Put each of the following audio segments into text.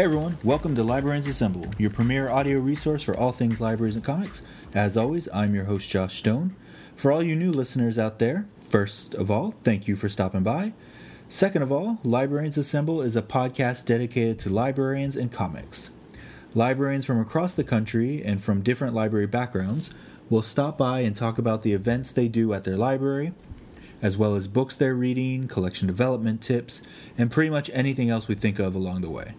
Hey everyone, welcome to Librarians Assemble, your premier audio resource for all things libraries and comics. As always, I'm your host Josh Stone. For all you new listeners out there, first of all, thank you for stopping by. Second of all, Librarians Assemble is a podcast dedicated to librarians and comics. Librarians from across the country and from different library backgrounds will stop by and talk about the events they do at their library, as well as books they're reading, collection development tips, and pretty much anything else we think of along the way.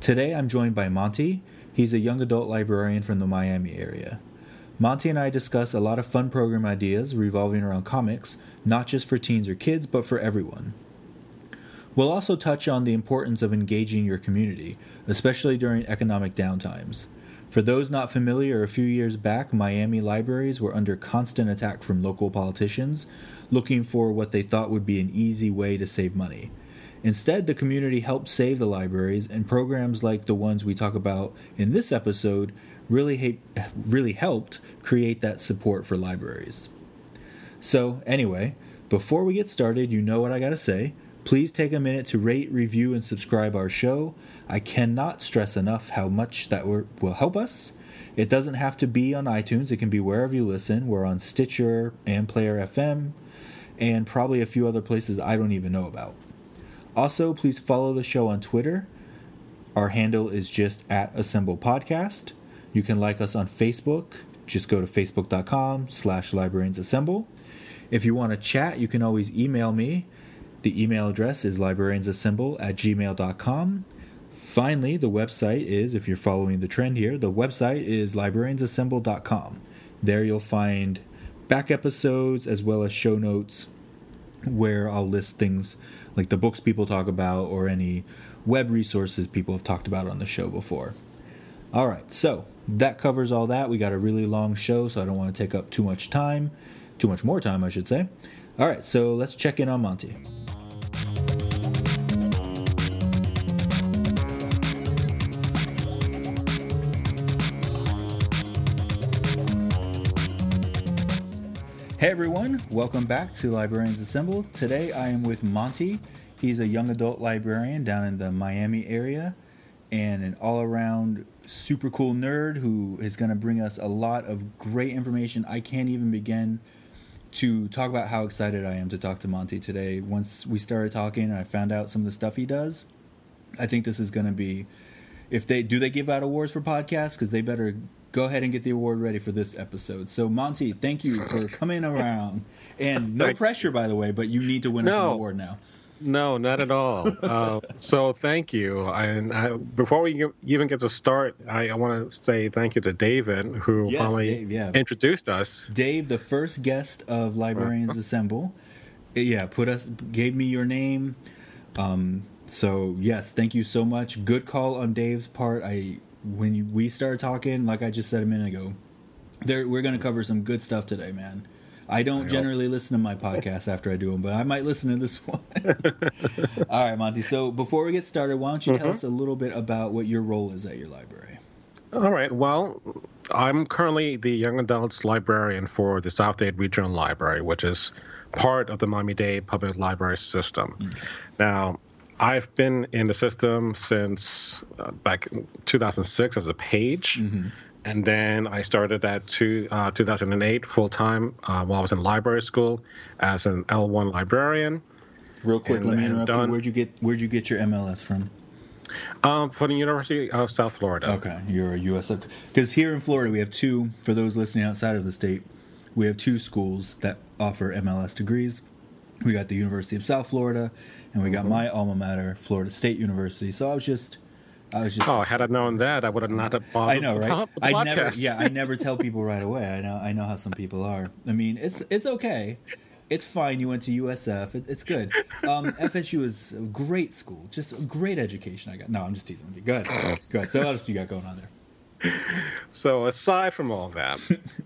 Today I'm joined by Monty. He's a young adult librarian from the Miami area. Monty and I discuss a lot of fun program ideas revolving around comics, not just for teens or kids, but for everyone. We'll also touch on the importance of engaging your community, especially during economic downtimes. For those not familiar, a few years back, Miami libraries were under constant attack from local politicians looking for what they thought would be an easy way to save money. Instead, the community helped save the libraries, and programs like the ones we talk about in this episode really, ha- really helped create that support for libraries. So, anyway, before we get started, you know what I gotta say. Please take a minute to rate, review, and subscribe our show. I cannot stress enough how much that will help us. It doesn't have to be on iTunes, it can be wherever you listen. We're on Stitcher and Player FM, and probably a few other places I don't even know about. Also, please follow the show on Twitter. Our handle is just at Assemble Podcast. You can like us on Facebook. Just go to facebook.com slash librarians assemble. If you want to chat, you can always email me. The email address is librariansassemble at gmail.com. Finally, the website is, if you're following the trend here, the website is librariansassemble.com. There you'll find back episodes as well as show notes where I'll list things like the books people talk about or any web resources people have talked about on the show before. All right, so that covers all that. We got a really long show, so I don't want to take up too much time, too much more time, I should say. All right, so let's check in on Monty. Hey everyone, welcome back to Librarians Assemble. Today I am with Monty. He's a young adult librarian down in the Miami area and an all around super cool nerd who is going to bring us a lot of great information. I can't even begin to talk about how excited I am to talk to Monty today. Once we started talking and I found out some of the stuff he does, I think this is going to be if they do they give out awards for podcasts because they better go ahead and get the award ready for this episode. So Monty, thank you for coming around. And no pressure, by the way, but you need to win no. an award now. No, not at all. uh, so thank you. And I, before we even get to start, I, I want to say thank you to David, who yes, finally Dave, yeah. introduced us. Dave, the first guest of Librarians Assemble, yeah, put us gave me your name. Um, so yes, thank you so much. Good call on Dave's part. I when you, we start talking, like I just said a minute ago, there we're going to cover some good stuff today, man. I don't I generally listen to my podcasts after I do them, but I might listen to this one. All right, Monty. So before we get started, why don't you mm-hmm. tell us a little bit about what your role is at your library? All right. Well, I'm currently the young adults librarian for the South Dade Regional Library, which is part of the Miami Dade Public Library System. Okay. Now, I've been in the system since uh, back 2006 as a page. Mm-hmm. And then I started at two, uh, 2008 full time uh, while I was in library school as an L1 librarian. Real quick, and, let me interrupt done, you. Where'd you get Where'd you get your MLS from? Um, from the University of South Florida. Okay, you're a USF. Because here in Florida, we have two. For those listening outside of the state, we have two schools that offer MLS degrees. We got the University of South Florida and we got mm-hmm. my alma mater, Florida State University. So I was just, I was just. Oh, had I known that, I would have not have bothered. I know, right? I never, yeah, I never tell people right away. I know, I know how some people are. I mean, it's it's okay. It's fine. You went to USF. It, it's good. Um, FSU is a great school. Just a great education. I got. No, I'm just teasing with you. Good. Good. So what else you got going on there? so aside from all that,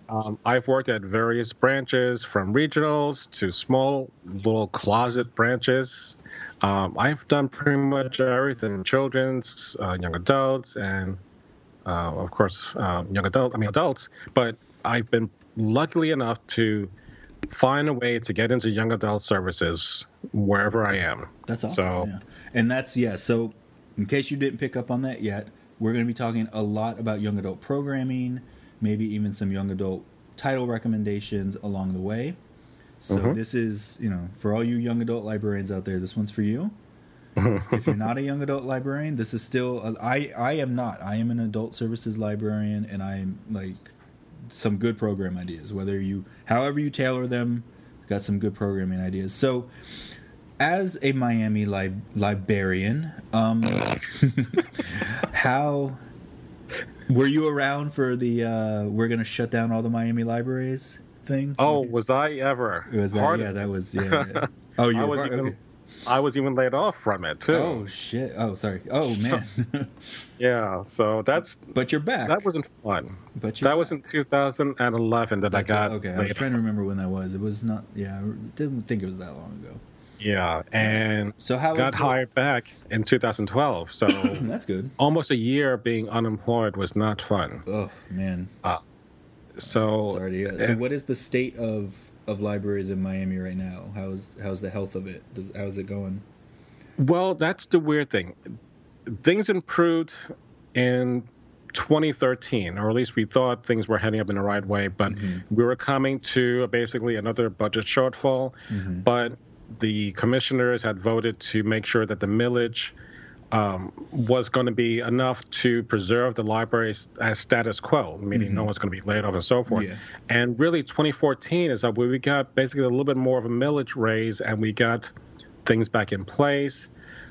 um, I've worked at various branches, from regionals to small little closet branches. Um, I've done pretty much everything: children's, uh, young adults, and uh, of course, uh, young adult. I mean, adults. But I've been luckily enough to find a way to get into young adult services wherever I am. That's awesome. So, yeah. and that's yeah. So in case you didn't pick up on that yet, we're going to be talking a lot about young adult programming, maybe even some young adult title recommendations along the way. So Mhm. this is, you know, for all you young adult librarians out there, this one's for you. if you're not a young adult librarian, this is still I I am not. I am an adult services librarian and I'm like some good program ideas. Whether you however you tailor them, got some good programming ideas. So as a Miami lib- librarian, um how were you around for the uh we're going to shut down all the Miami libraries thing? Oh, was I ever? was that part yeah, of that was yeah. yeah. Oh, you I were was part- even okay. I was even laid off from it too. Oh shit. Oh, sorry. Oh man. Yeah, so that's but you're back. that wasn't fun. But you're That was in 2011 that I got. right. okay. I laid was trying to remember when that was. It was not. Yeah, I didn't think it was that long ago. Yeah, and So how got was the- hired back in 2012. So That's good. almost a year being unemployed was not fun. Oh man. Uh, So Sorry to hear that. So what is the state of of libraries in Miami right now? How's how's the health of it? Does, how's it going? Well, that's the weird thing. Things improved in 2013, or at least we thought things were heading up in the right way, but mm-hmm. we were coming to basically another budget shortfall. Mm-hmm. But the commissioners had voted to make sure that the millage um, was going to be enough to preserve the library as status quo, meaning no one's going to be laid off and so forth. Yeah. And really, 2014 is that we got basically a little bit more of a millage raise, and we got things back in place.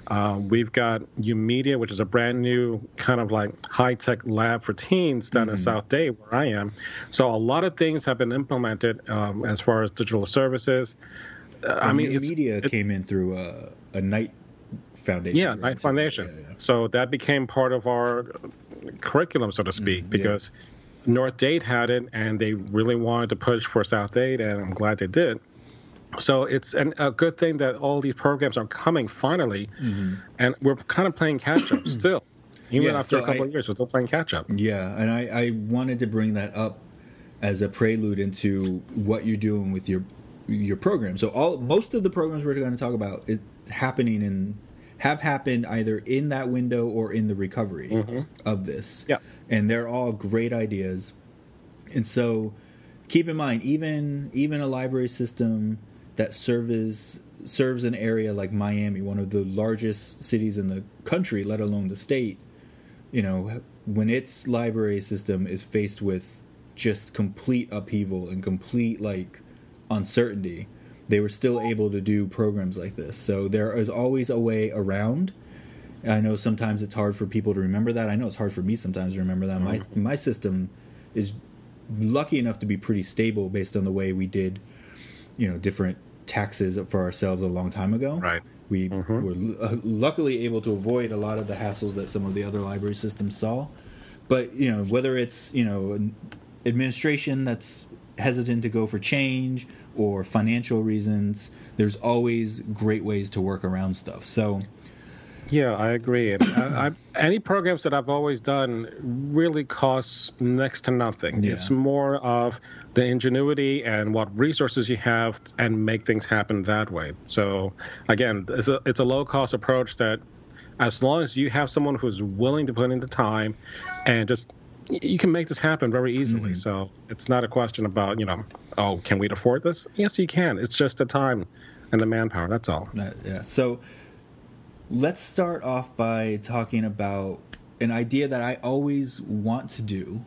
Uh, we've got U Media, which is a brand new kind of like high tech lab for teens down in South Dade, where I am. So a lot of things have been implemented um, as far as digital services. Uh, I mean, media it- came in through a, a Knight foundation. yeah, So, Foundation. yeah, yeah. So that became part of our curriculum, so to speak, yeah. because North Dade had it, and they really wanted to push for South Dade, and I'm glad they did. So it's an, a good thing that all these programs are coming finally, mm-hmm. and we're kind of playing catch up still. Even Yeah, after so a couple I- of years, we're still playing catch up. Yeah, and I, I wanted to bring that up as a prelude into what you're doing with your your program. So all most of the programs we're going to talk about is happening in have happened either in that window or in the recovery of this. Mm-hmm. Yeah. And they're all great ideas. And so keep in mind even even a library system that serves serves an area like Miami, one of the largest cities in the country, let alone the state, you know, when its library system is faced with just complete upheaval and complete like uncertainty, they were still able to do programs like this. So there is always a way around. I know sometimes it's hard for people to remember that. I know it's hard for me sometimes to remember that. My my system is lucky enough to be pretty stable based on the way we did, you know, different taxes for ourselves a long time ago. Right. We were l- uh, luckily able to avoid a lot of the hassles that some of the other library systems saw. But you know, whether it's you know an administration that's hesitant to go for change or financial reasons, there's always great ways to work around stuff. So Yeah, I agree. I, I, any programs that I've always done really costs next to nothing. Yeah. It's more of the ingenuity and what resources you have and make things happen that way. So again, it's a, it's a low cost approach that as long as you have someone who's willing to put in the time and just you can make this happen very easily. So it's not a question about, you know, oh, can we afford this? Yes, you can. It's just the time and the manpower. That's all. That, yeah. So let's start off by talking about an idea that I always want to do.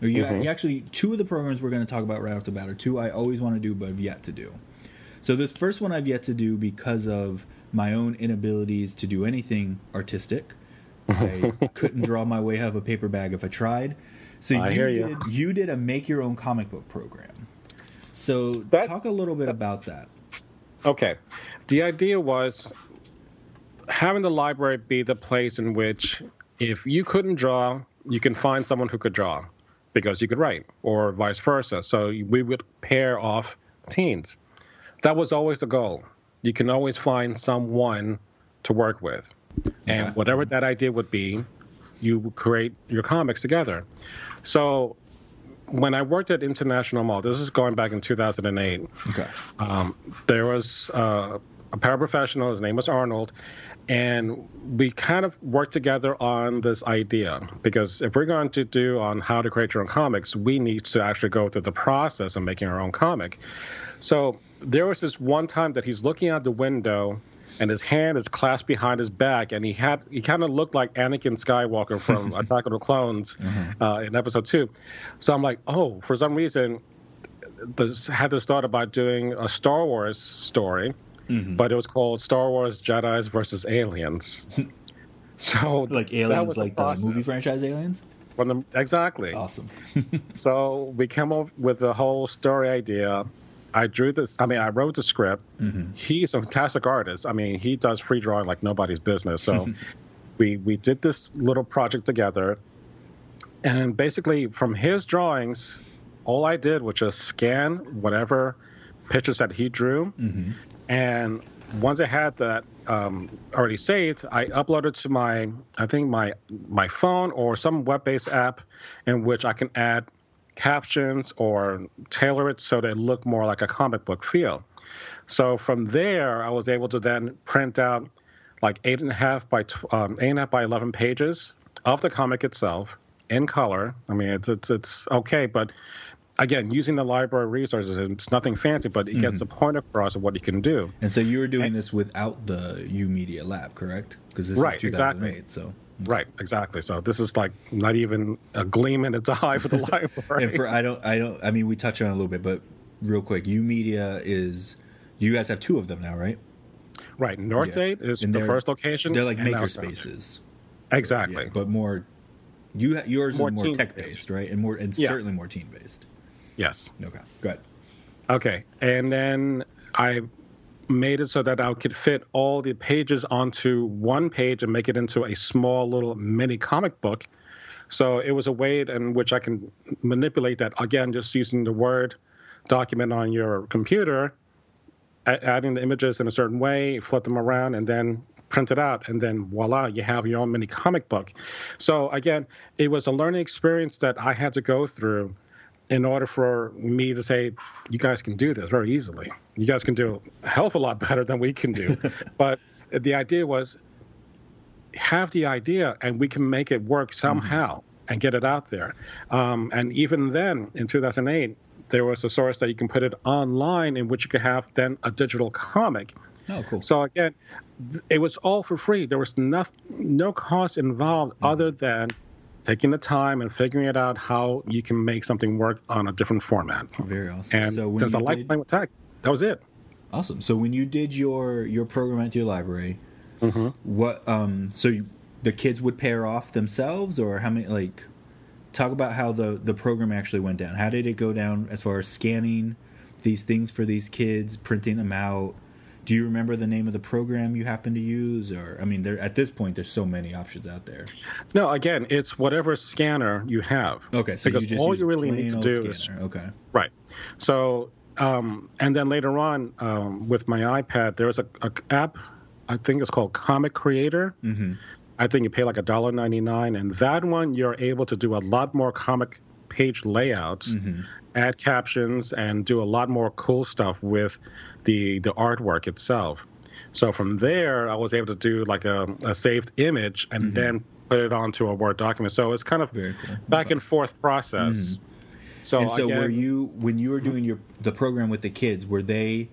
Or you, Mhm. actually, two of the programs we're going to talk about right off the bat are two I always want to do but have yet to do. So this first one I've yet to do because of my own inabilities to do anything artistic. I couldn't draw my way out of a paper bag if I tried. So I you did you. you did a make your own comic book program. So That's- talk a little bit about that. Okay. The idea was having the library be the place in which if you couldn't draw, you can find someone who could draw because you could write, or vice versa. So we would pair off teens. That was always the goal. You can always find someone to work with. And whatever that idea would be, you would create your comics together. So when I worked at International Mall, this is going back in 2008 Okay. um, there was uh, a paraprofessional. His name was Arnold, and we kind of worked together on this idea because if we're going to do on how to create your own comics, we need to actually go through the process of making our own comic. So there was this one time that he's looking out the window and his hand is clasped behind his back, and he had he kind of looked like Anakin Skywalker from Attack of the Clones mm-hmm. uh, in Episode Two. So I'm like, oh, for some reason, this, had this thought about doing a Star Wars story, mm-hmm. but it was called Star Wars Jedi's versus Aliens. so like aliens, like the, the movie franchise Aliens. The, exactly. Awesome. so we came up with the whole story idea. I drew this. I mean, I wrote the script. Mm-hmm. He's a fantastic artist. I mean, he does free drawing like nobody's business. So we we did this little project together, and basically from his drawings, all I did was just scan whatever pictures that he drew, mm-hmm. and once I had that um, already saved, I uploaded to my I think my my phone or some web-based app in which I can add captions or tailor it so that it looked more like a comic book feel. So from there, I was able to then print out like eight and a half by um, eight and a half by eleven pages of the comic itself in color. I mean, it's it's it's okay, but again, using the library resources, it's nothing fancy, but it mm-hmm. gets the point across of what you can do. And so you were doing and, this without the U Media Lab, correct? Because this right, is 2008, exactly. so. Right, exactly. So this is like not even a gleam in its eye for the library. and for I don't, I don't. I mean, we touched on a little bit, but real quick, U Media is. You guys have two of them now, right? Right. North yeah. is and the first location. They're like maker spaces. Exactly. Yeah, but more. You yours more is more tech based, right? And more and yeah. certainly more team based. Yes. Okay. Good. Okay, and then I made it so that I could fit all the pages onto one page and make it into a small little mini comic book. So it was a way in which I can manipulate that again, just using the Word document on your computer, adding the images in a certain way, flip them around, and then print it out, and then voila, you have your own mini comic book. So again, it was a learning experience that I had to go through in order for me to say, you guys can do this very easily. You guys can do a hell of a lot better than we can do. but the idea was have the idea and we can make it work somehow mm-hmm. and get it out there. Um, and even then, in 2008, there was a source that you can put it online in which you could have then a digital comic. Oh, cool. So again, it was all for free. There was no, no cost involved mm-hmm. other than taking the time and figuring it out how you can make something work on a different format. Very awesome. And so since I like playing with tech, that was it. Awesome. So when you did your your program at your library, mm-hmm. what um so you, the kids would pair off themselves or how many like talk about how the the program actually went down. How did it go down as far as scanning these things for these kids, printing them out? Do you remember the name of the program you happen to use or i mean there at this point there's so many options out there no again it's whatever scanner you have okay so because you all you really need to do scanner. is okay right so um, and then later on um, with my ipad there's a, a, app i think it's called comic creator mm-hmm. i think you pay like a dollar 99 and that one you're able to do a lot more comic page layouts mm-hmm. Add captions and do a lot more cool stuff with the the artwork itself. So from there, I was able to do like a, a saved image and mm-hmm. then put it onto a Word document. So it's kind of cool. back and forth process. Mm-hmm. So, and so again, were you when you were doing your the program with the kids? Were they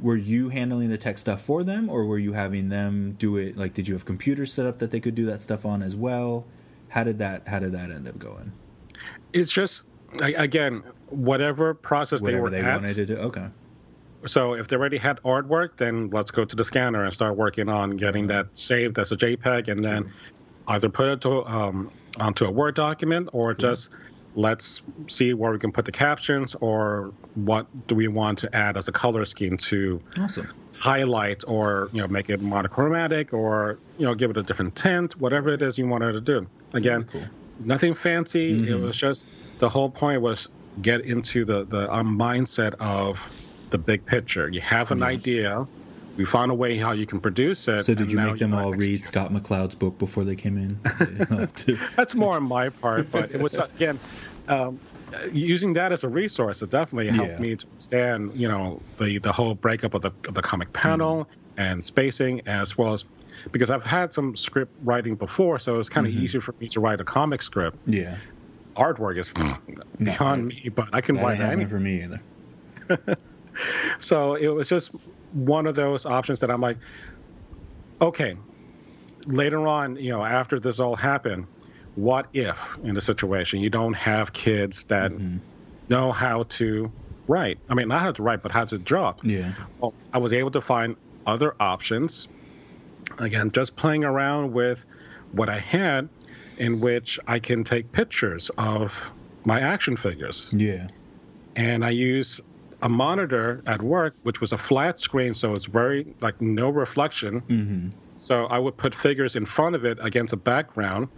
were you handling the tech stuff for them, or were you having them do it? Like, did you have computers set up that they could do that stuff on as well? How did that How did that end up going? It's just again whatever process whatever they were they at, wanted to do. Okay so if they already had artwork, then let's go to the scanner and start working on getting that saved as a JPEG, and then either put it to, um, onto a Word document or just let's see where we can put the captions or what do we want to add as a color scheme to awesome. highlight or you know make it monochromatic or you know give it a different tint, whatever it is you wanted to do. Again, cool. nothing fancy. Mm-hmm. It was just the whole point was get into the the um, mindset of the big picture. You have an yes. idea. We found a way how you can produce it. So did you make them all read Scott McCloud's book before they came in? That's more on my part, but it was again. Um, using that as a resource, it definitely helped Yeah. me to understand, you know, the the whole breakup of the of the comic panel and spacing, as well as because I've had some script writing before, so it's kind of easier for me to write a comic script. Yeah. Artwork is hmm. beyond me, but I can That write ain't anything. for me either. So it was just one of those options that I'm like, okay, later on, you know, after this all happened, what if in a situation you don't have kids that mm-hmm. know how to write? I mean, not how to write, but how to draw. Yeah. Well, I was able to find other options. Again, just playing around with what I had, in which I can take pictures of my action figures Yeah. and I use a monitor at work, which was a flat screen, so it's very like no reflection. Mm-hmm. So I would put figures in front of it against a background,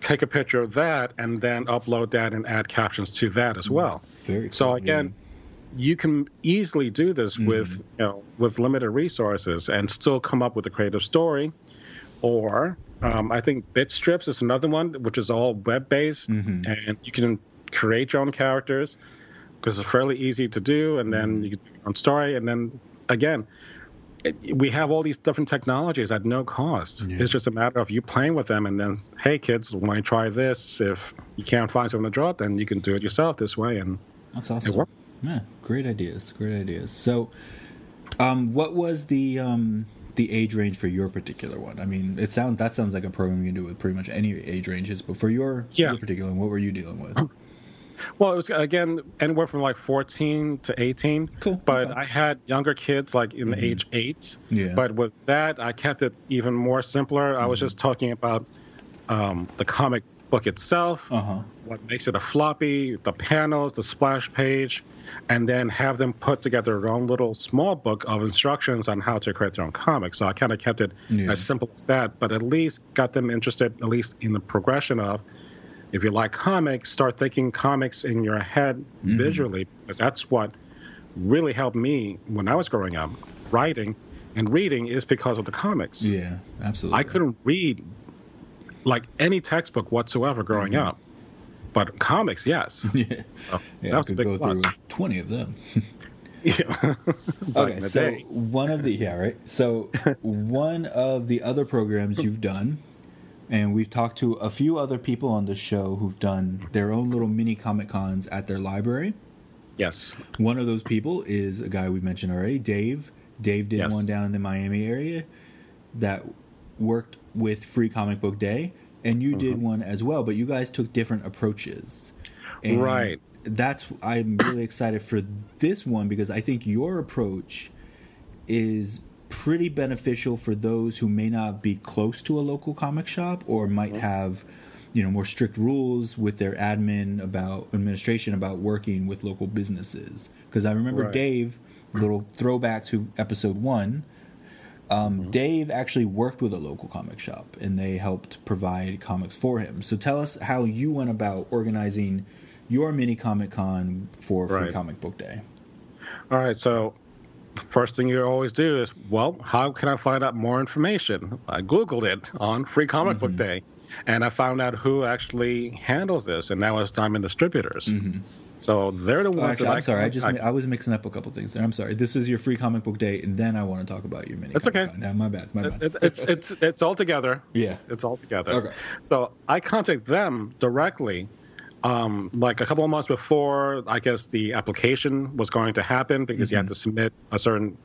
take a picture of that, and then upload that and add captions to that as well. Very So cool, again, you can easily do this with you know with limited resources and still come up with a creative story. Or um, I think Bitstrips is another one, which is all web based, Mhm. and you can create your own characters because it's fairly easy to do, and then you can do your own story, and then again. It, we have all these different technologies at no cost. Yeah. It's just a matter of you playing with them, and then, hey, kids, want to try this? If you can't find someone to draw it, then you can do it yourself this way, and That's it awesome. works. Yeah, great ideas. Great ideas. So, um, what was the um, the age range for your particular one? I mean, it sounds that sounds like a program you can do with pretty much any age ranges. But for your, Yeah. your particular one, what were you dealing with? Well, it was again anywhere from like 14 to 18. Cool, But okay. I had younger kids like in Mhm. age eight. Yeah. But with that, I kept it even more simpler. I was Mm-hmm. just talking about um, the comic book itself, Uh huh. what makes it a floppy, the panels, the splash page, and then have them put together their own little small book of instructions on how to create their own comic. So I kind of kept it Yeah. as simple as that, but at least got them interested, at least in the progression of if you like comics, start thinking comics in your head Mm-hmm. visually, because that's what really helped me when I was growing up. Writing and reading is because of the comics. Yeah, absolutely. I couldn't read like any textbook whatsoever growing Mm-hmm. up, but comics, yes. Yeah, So yeah. that I was a big go plus. through twenty of them. Yeah. Okay, so day. one of the yeah right. So one of the other programs you've done, and we've talked to a few other people on the show who've done their own little mini comic cons at their library. Yes. One of those people is a guy we mentioned already, Dave. Dave did Yes. one down in the Miami area that worked with Free Comic Book Day, and you did mm-hmm. one as well, but you guys took different approaches. And Right. That's I'm really excited for this one because I think your approach is pretty beneficial for those who may not be close to a local comic shop or might mm-hmm. have you know more strict rules with their admin about administration about working with local businesses because i remember Right. dave little throwback to episode one um, dave actually worked with a local comic shop and they helped provide comics for him so tell us how you went about organizing your mini comic con for free Right. comic book day All right. So, first thing you always do is, well, how can I find out more information? I Googled it on Free Comic Mm-hmm. Book Day, and I found out who actually handles this, and that was Diamond Distributors. So they're the Oh, ones actually, that I'm I sorry. I just contact- I was mixing up a couple things there. I'm sorry. This is your free comic book day, and then I want to talk about your mini. It's okay. con. Yeah, my bad. My bad. It- it's it's it's all together. yeah. It's all together. Okay. So I contact them directly, um, like a couple of months before I guess the application was going to happen because you had to submit a certain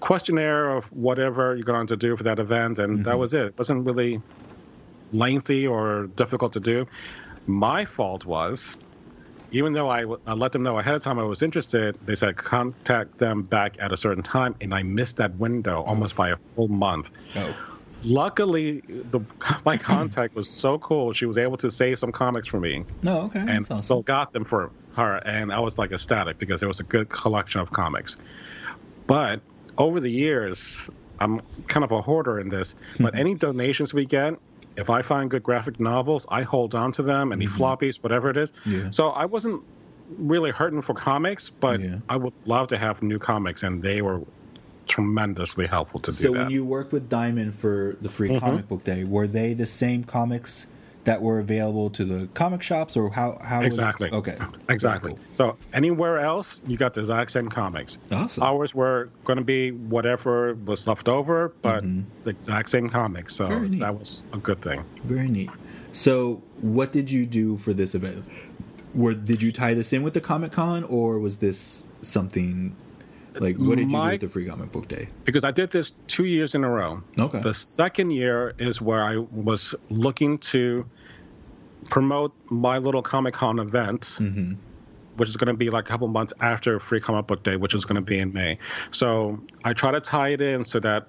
questionnaire of whatever you're going to do for that event, and that was it. It wasn't really lengthy or difficult to do. My fault was. Even though I let them know ahead of time I was interested, they said contact them back at a certain time, and I missed that window almost by a full month Oh. luckily the my contact was so cool she was able to save some comics for me No. Okay. and awesome. still got them for her and i was like ecstatic because it was a good collection of comics but over the years i'm kind of a hoarder in this but hmm. any donations we get if i find good graphic novels i hold on to them any floppies whatever it is Yeah. so i wasn't really hurting for comics but Yeah. i would love to have new comics and they were tremendously helpful to do so that when you worked with Diamond for the free Mm-hmm. comic book day, were they the same comics that were available to the comic shops, or how? How was- Exactly. okay. Exactly. Very So anywhere else, you got the exact same comics. Awesome. Ours were going to be whatever was left over, but the exact same comics. So Mm-hmm. That was a good thing. Very neat. So, what did you do for this event? Were did you tie this in with the Comic Con, or was this something like what did you do at the Free Comic Book Day? Because I did this two years in a row. Okay. The second year is where I was looking to promote my little Comic Con event, Mm-hmm. which is going to be like a couple months after Free Comic Book Day, which is going to be in May. So I try to tie it in so that,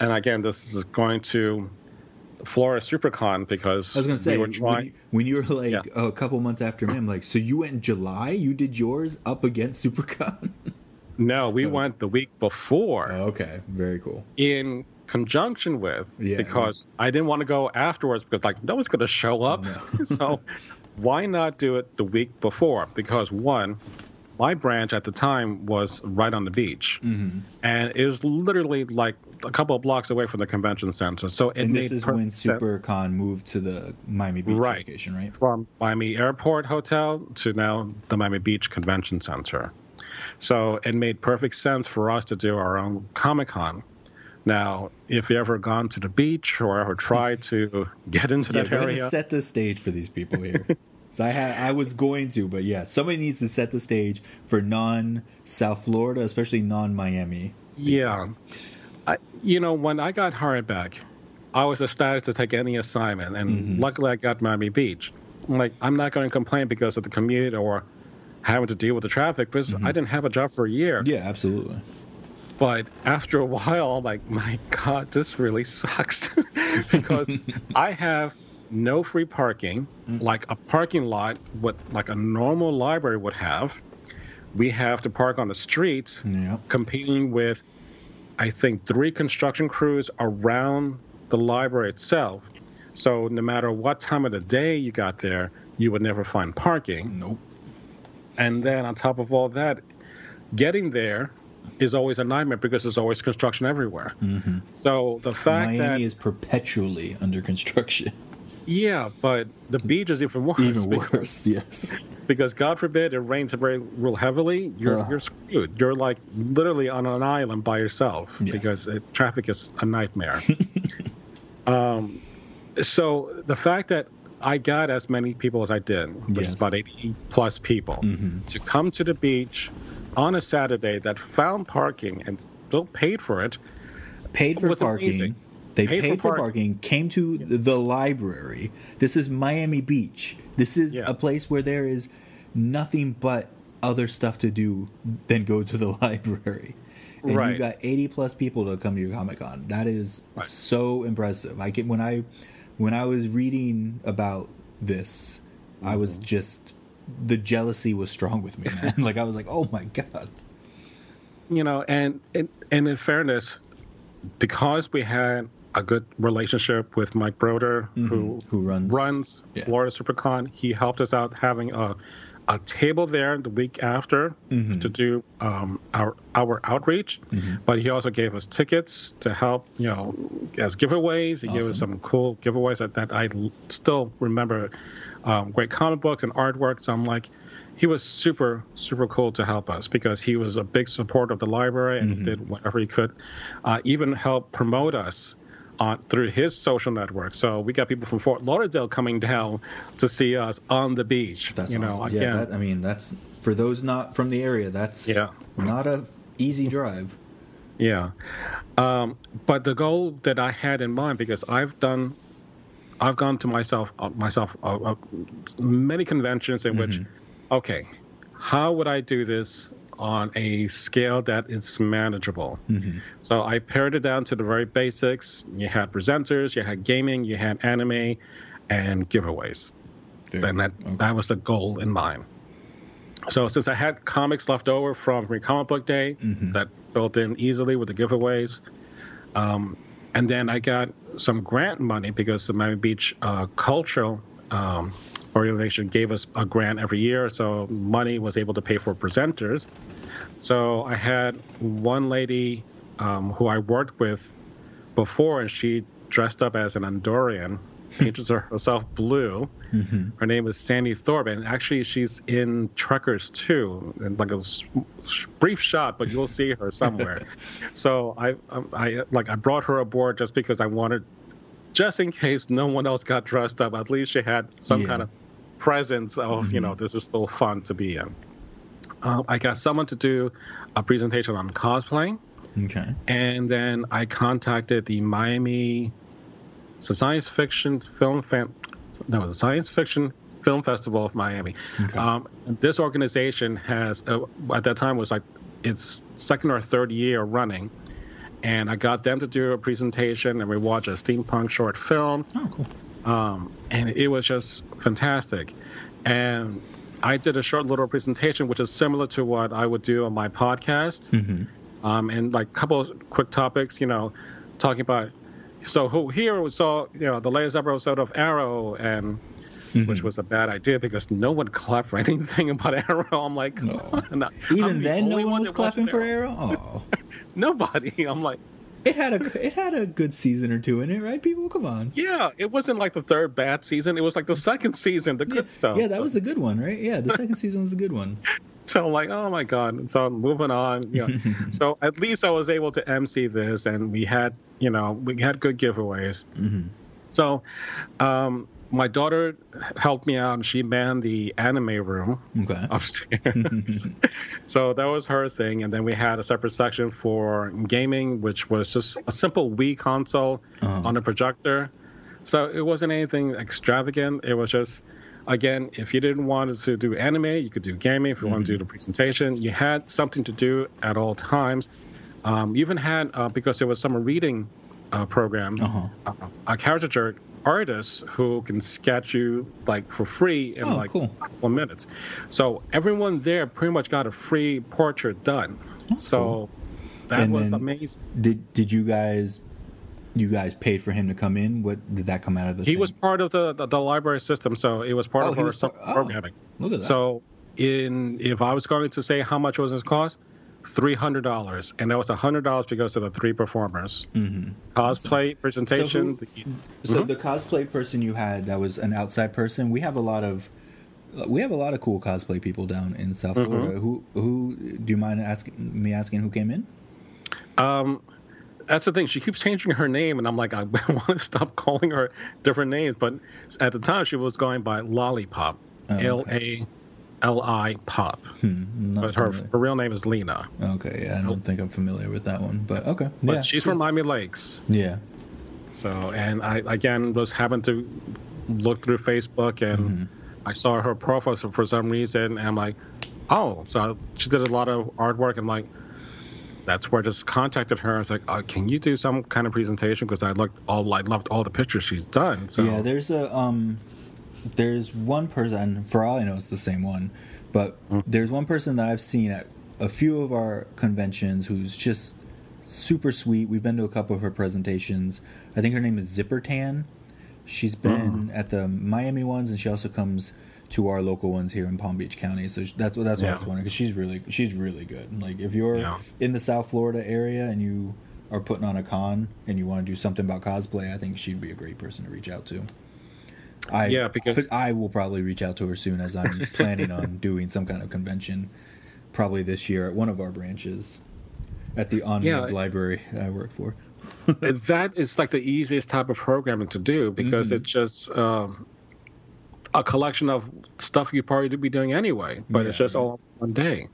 and again, this is going to Florida SuperCon because I was gonna say we were when, trying. you, when you were like Yeah. a couple months after me, I'm like, so you went in July? You did yours up against SuperCon? No, we went the week before. oh, okay, very cool. in conjunction with Yeah, because I didn't want to go afterwards because like no one's going to show up. No. so why not do it the week before? Because one, my branch at the time was right on the beach, Mm-hmm. and it was literally like a couple of blocks away from the convention center. So it And made this is when SuperCon moved to the Miami Beach Right. location, right? from Miami Airport Hotel to now the Miami Beach Convention Center. So it made perfect sense for us to do our own Comic Con. Now, if you ever gone to the beach or ever tried to get into Yeah, that area, set the stage for these people here. so I had, I was going to, but yeah, somebody needs to set the stage for non South Florida, especially non Miami. yeah, I, you know, when I got hired back, I was ecstatic to take any assignment, and Mm-hmm. luckily I got Miami Beach. I'm like, I'm not going to complain because of the commute or having to deal with the traffic because I didn't have a job for a year. Mm-hmm. Yeah, absolutely. But after a while, I'm like, my God, this really sucks. because I have no free parking, Mm. like a parking lot, what like a normal library would have. We have to park on the streets, Yeah. competing with, I think, three construction crews around the library itself. So no matter what time of the day you got there, you would never find parking. Nope. And then on top of all that, getting there is always a nightmare because there's always construction everywhere. So the fact that. Miami that is perpetually under construction. yeah, but the beach is even worse. Even because, worse, yes. because God forbid it rains very real heavily, you're Uh. you're screwed. You're like literally on an island by yourself Yes. because it, traffic is a nightmare. um, so the fact that I got as many people as I did, which Yes. is about 80 plus people, Mhm. to come to the beach on a Saturday that found parking and still paid for it. Paid for parking. amazing. They Paid paid, for for, park- parking, came to the library. This is Miami Beach. This is Yeah. a place where there is nothing but other stuff to do than go to the library. And you got 80 plus people to come to your Comic Con. That is Right. so impressive. I can when I when I was reading about this, I was Mm-hmm. just the jealousy was strong with me, man. like I was like, "Oh my god." you know, and and, and in fairness, because we had a good relationship with Mike Broder, who Mm-hmm. Who runs- runs yeah. Florida SuperCon, he helped us out having a a table there the week after Mm-hmm. to do um, our our outreach. But he also gave us tickets to help, you know, as giveaways. He gave us some cool giveaways that, that I l- still remember. Um, great comic books and artwork. So I'm like, he was super super cool to help us because he was a big supporter of the library and he did whatever he could, uh, even help promote us. On, through his social network, so we got people from Fort Lauderdale coming down to see us on the beach. That's you know, awesome. yeah. That, I mean, that's for those not from the area. That's Yeah. not a easy drive. Yeah, um, but the goal that I had in mind, because I've done, I've gone to myself, uh, myself, uh, uh, many conventions in which, okay, how would I do this on a scale that is manageable? So I pared it down to the very basics. You had presenters, you had gaming, you had anime, and giveaways. And that that was the goal in mind. So since I had comics left over from Free Comic Book Day, that filled in easily with the giveaways, um, and then I got some grant money because the Miami Beach uh, Cultural um, Organization gave us a grant every year, so money was able to pay for presenters. So I had one lady um, who I worked with before, and she dressed up as an Andorian painted herself blue. Mm-hmm. Her name is Sandy Thorpe, and actually she's in Trekkies 2, in like a brief shot, but you'll see her somewhere. so I, I, like I brought her aboard just because I wanted, just in case no one else got dressed up, at least she had some Yeah. kind of presence of you know this is still fun to be in. Um, I got someone to do a presentation on cosplaying. Okay. And then I contacted the Miami it's a science fiction film fan, no, the science fiction film festival of Miami. Okay. Um, this organization has uh, at that time was like its second or third year running, and I got them to do a presentation, and we watched a steampunk short film Oh, cool. um, and it was just fantastic. And I did a short little presentation, which is similar to what I would do on my podcast, Mm-hmm. um, and like a couple of quick topics, you know, talking about. So who, here we saw, you know, the latest episode of Arrow, and which was a bad idea because no one clapped for anything about Arrow. I'm like, come on. I'm Even the then, no only one was clapping for Arrow. Oh, Nobody. I'm like, it had a it had a good season or two in it, right? People, come on. yeah, it wasn't like the third bad season. It was like the second season, the good stuff. Yeah, that was the good one, right? Yeah, the second season was the good one. So I'm like, oh my god. And so I'm moving on. You know. so at least I was able to MC this, and we had, you know, we had good giveaways. Mm-hmm. So, um, my daughter helped me out, and she manned the anime room Okay. upstairs. so that was her thing, and then we had a separate section for gaming, which was just a simple Wii console Uh-huh. on a projector. So it wasn't anything extravagant. It was just, again, if you didn't want to do anime, you could do gaming. If you want to do the presentation, you had something to do at all times. Um, you even had, uh, because there was summer reading uh, program, Uh-huh. a, a caricature artist who can sketch you like for free in Oh, like cool. a couple minutes. So everyone there pretty much got a free portrait done. so cool. that And was amazing. Did did you guys you guys paid for him to come in? What did that come out of the? He same- was part of the, the, the library system, so it was part Oh, of our part- oh, programming. Look at that. So, in if I was going to say how much was his cost, three hundred dollars, and that was hundred dollars because of the three performers, Mhm. cosplay presentation. So the- So Mhm. the cosplay person you had that was an outside person. We have a lot of we have a lot of cool cosplay people down in South Mm-hmm. Florida. Who who do you mind asking me asking who came in? Um, that's the thing. She keeps changing her name, and I'm like, I want to stop calling her different names. But at the time, she was going by Lollipop, Oh, okay. L A L I Pop. Hmm, But her, familiar. her real name is Lena. Okay, yeah, I don't think I'm familiar with that one, but okay. But yeah, she's from Miami Lakes. yeah. So, and I again was having to look through Facebook, and Mm-hmm. I saw her profile for, some reason, and I'm like, oh, so she did a lot of artwork. and like, that's where I just contacted her. I was like, uh, can you do some kind of presentation? Because I looked all, I loved all the pictures she's done. So Yeah, there's a um, there's one person. For all I know, it's the same one, but hmm. there's one person that I've seen at a few of our conventions who's just super sweet. We've been to a couple of her presentations. I think her name is Zipper Tan. She's been hmm. at the Miami ones, and she also comes to our local ones here in Palm Beach County. So that's what that's what I was wondering because she's really she's really good. Like if you're Yeah. in the South Florida area and you are putting on a con and you want to do something about cosplay, I think she'd be a great person to reach out to. I Yeah, because- I will probably reach out to her soon as I'm planning on doing some kind of convention, probably this year at one of our branches, at the on Yeah. library I work for. that is like the easiest type of programming to do because Mm-hmm. it's just um, a collection of stuff you'd probably be doing anyway, but it's just yeah. all one day.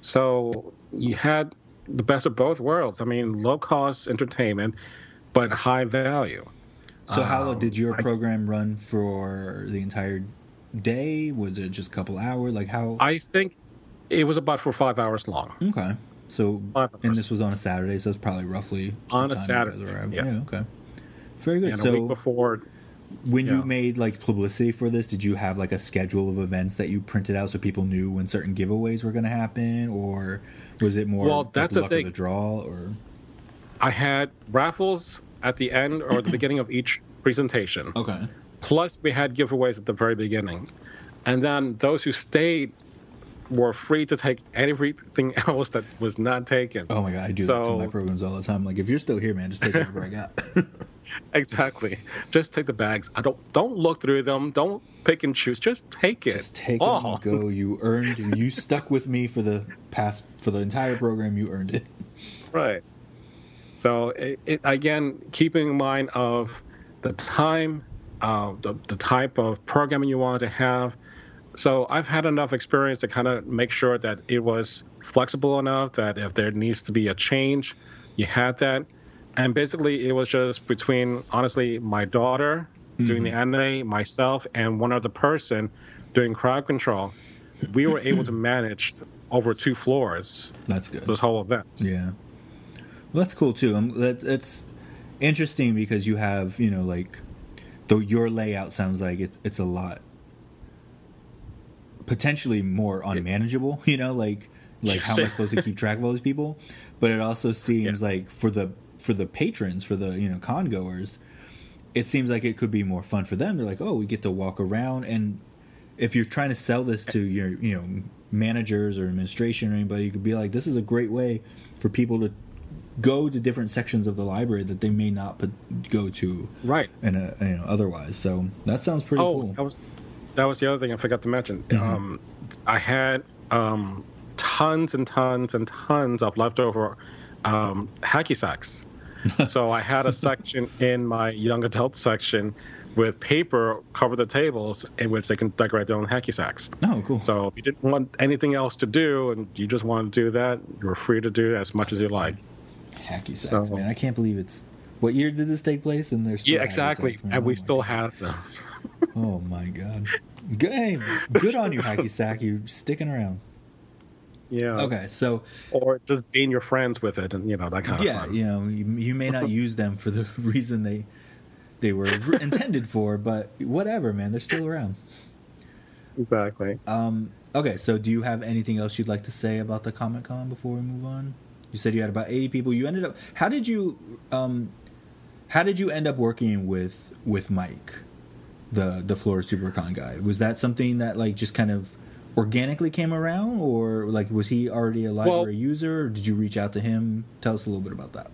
So you had the best of both worlds. I mean, low cost entertainment, but high value. So how Um, did your I- program run for the entire day? Was it just a couple hours? Like how? I think it was about for five hours long. okay. So and this was on a Saturday, so it's probably roughly On a time you guys Saturday, at. yeah. okay. Very good. And a so week before, when you made like publicity for this did you have like a schedule of events that you printed out so people knew when certain giveaways were going to happen or was it more Well, like, that's the luck thing. of the draw or I had raffles at the end or the beginning of each presentation. okay Plus, we had giveaways at the very beginning. And then those who stayed were free to take everything else that was not taken. oh my god i do that to my programs all the time like if you're still here man just take whatever i got exactly. Just take the bags. I don't don't look through them. Don't pick and choose. Just take it. Just take oh. it go. You earned. You stuck with me for the past for the entire program. You earned it. Right. So it, it, again, keeping in mind of the time, uh, the the type of programming you want to have. So I've had enough experience to kind of make sure that it was flexible enough that if there needs to be a change, you had that. And basically, it was just between honestly my daughter mm-hmm. doing the anime, myself, and one other person doing crowd control. We were able to manage over two floors. That's good. This whole event. Yeah. Well, that's cool too. Um, that's it's interesting because you have you know like though your layout sounds like it's it's a lot potentially more unmanageable. You know, like like how am I supposed to keep track of all these people? But it also seems yeah. like for the for the patrons, for the you know con goers, it seems like it could be more fun for them. They're like, oh, we get to walk around, and if you're trying to sell this to your you know managers or administration or anybody, you could be like, this is a great way for people to go to different sections of the library that they may not go to right and you know otherwise. So that sounds pretty oh, cool. That was that was the other thing I forgot to mention. Mm-hmm. Um, I had um, tons and tons and tons of leftover um, hacky sacks. so I had a section in my young adult section with paper cover the tables in which they can decorate their own hacky sacks. Oh, cool. So if you didn't want anything else to do and you just want to do that, you're free to do as much as you like. Hacky sacks, so, man. I can't believe it's. What year did this take place? And there's yeah, exactly, sacks, and oh we still God. have them. oh my God! Good, hey, good on you, hacky sack. You're sticking around. Yeah. Okay, so or just being your friends with it, and you know that kind of yeah, fun. you know, you, you may not use them for the reason they they were intended for, but whatever, man, they're still around. Exactly. Um. Okay, so do you have anything else you'd like to say about the Comic Con before we move on? You said you had about eighty people. You ended up. How did you? Um. How did you end up working with with Mike, the the Florida SuperCon guy? Was that something that like just kind of organically came around, or like was he already a library well, user? Or did you reach out to him? Tell us a little bit about that.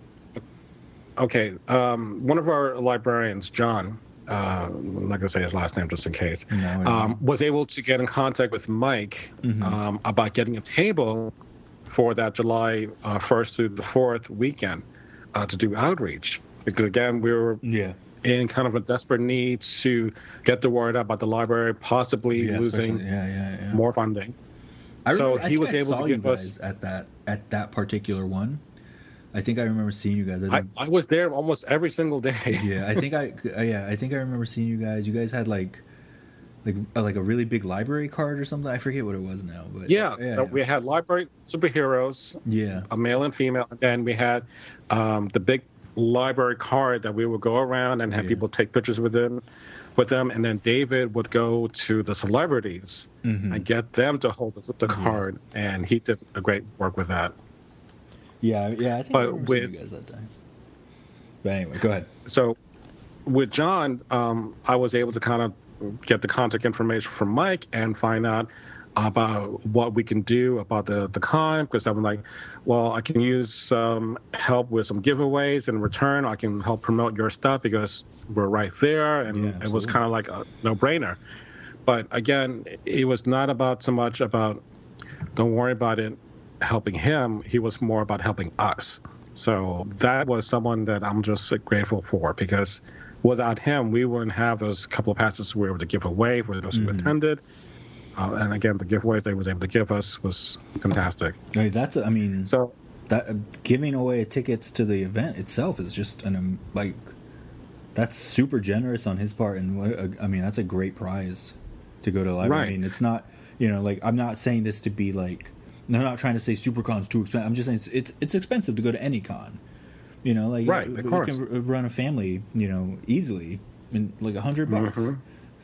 Okay, um, one of our librarians, John, uh, I'm not going to say his last name just in case, no, um, was able to get in contact with Mike mm-hmm. um, about getting a table for that July uh, 1st through the 4th weekend uh, to do outreach. Because again, we were yeah in kind of a desperate need to get the word out about the library, possibly yeah, losing yeah, yeah, yeah. more funding. I so remember, he was able to give us at that at that particular one. I think I remember seeing you guys. I, I, I was there almost every single day. yeah, I think I yeah I think I remember seeing you guys. You guys had like like uh, like a really big library card or something. I forget what it was now, but yeah, yeah, yeah. we had library superheroes. Yeah, a male and female. And then we had um, the big library card that we would go around and have yeah. people take pictures with them with them and then david would go to the celebrities mm-hmm. and get them to hold the, the card and he did a great work with that yeah yeah i think but I with you guys that time but anyway go ahead so with john um, i was able to kind of get the contact information from mike and find out about what we can do about the the con because I'm like, well, I can use some help with some giveaways in return. I can help promote your stuff because we're right there, and yeah, it was kind of like a no brainer. But again, it was not about so much about don't worry about it helping him. He was more about helping us. So that was someone that I'm just grateful for because without him, we wouldn't have those couple of passes we were able to give away for those mm-hmm. who attended uh, and again, the giveaways they was able to give us was fantastic. Right, that's I mean, so that uh, giving away tickets to the event itself is just an um, like that's super generous on his part, and what, uh, I mean that's a great prize to go to the library. Right. I mean, it's not you know like I'm not saying this to be like I'm not trying to say SuperCon's too expensive. I'm just saying it's, it's, it's expensive to go to any con. You know, like right, you, you can run a family, you know, easily in like a hundred bucks. Mm-hmm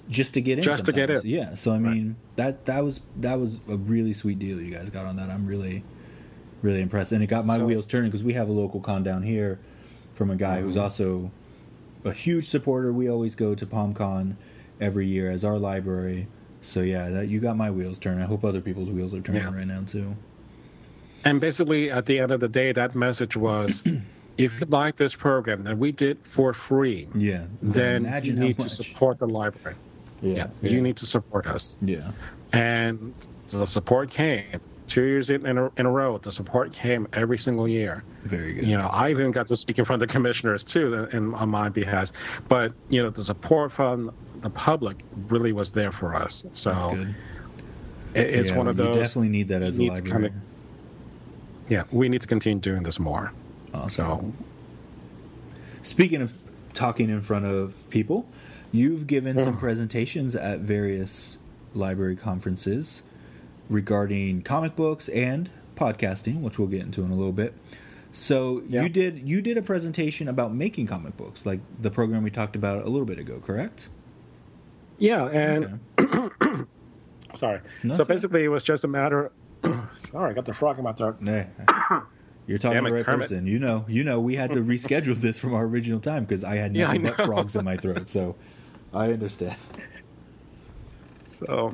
just to get in. Just sometimes. to get in. Yeah. So I mean right. that that was that was a really sweet deal you guys got on that. I'm really really impressed, and it got my so, wheels turning because we have a local con down here from a guy mm-hmm. who's also a huge supporter. We always go to PalmCon every year as our library. So yeah, that you got my wheels turning. I hope other people's wheels are turning yeah. right now too. And basically, at the end of the day, that message was if you like this program that we did for free, Yeah. then you need to support the library. Yeah, you need to support us. Yeah. And the support came two years in, in, a, in a row. The support came every single year. Very good. You know, I even got to speak in front of the commissioners too, in, on my behalf. But you know, the support from the public really was there for us. So That's good. it- it's Yeah, one of you those. definitely need that as a you library. kinda- yeah, we need to continue doing this more. Awesome. So Speaking of talking in front of people, you've given some hmm. presentations at various library conferences regarding comic books and podcasting, which we'll get into in a little bit. So Yeah. you did you did a presentation about making comic books, like the program we talked about a little bit ago, correct? yeah, and Okay. sorry. No, so basically, it was just a matter. sorry, I got the frog in my throat. Hey, you're talking Damn to the right Kermit. person. You know, you know, we had to reschedule this from our original time because I had Yeah, nothing I but frogs in my throat. So I understand. So,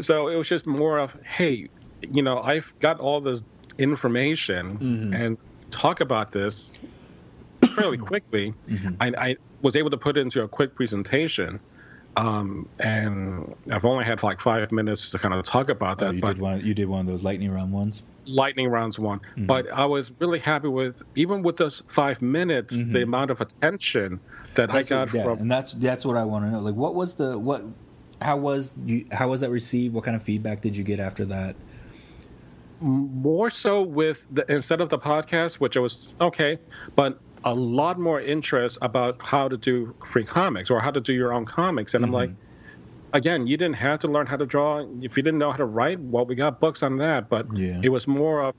so it was just more of, hey, you know, I've got all this information Mhm. and talk about this fairly quickly. Mhm. I, I was able to put it into a quick presentation. Um, and I've only had like five minutes to kind of talk about Oh, that, you but did one. You did one of those lightning round ones. lightning rounds one. Mhm. But I was really happy with even with those five minutes, Mhm. the amount of attention that I got what- yeah, from and that's that's what I want to know. Like, what was the what? How was you? How was that received? What kind of feedback did you get after that? more so with the instead of the podcast, which I was okay, but a lot more interest about how to do free comics or how to do your own comics. And I'm Mhm. like, again, you didn't have to learn how to draw. If you didn't know how to write, well, we got books on that. But Yeah. it was more of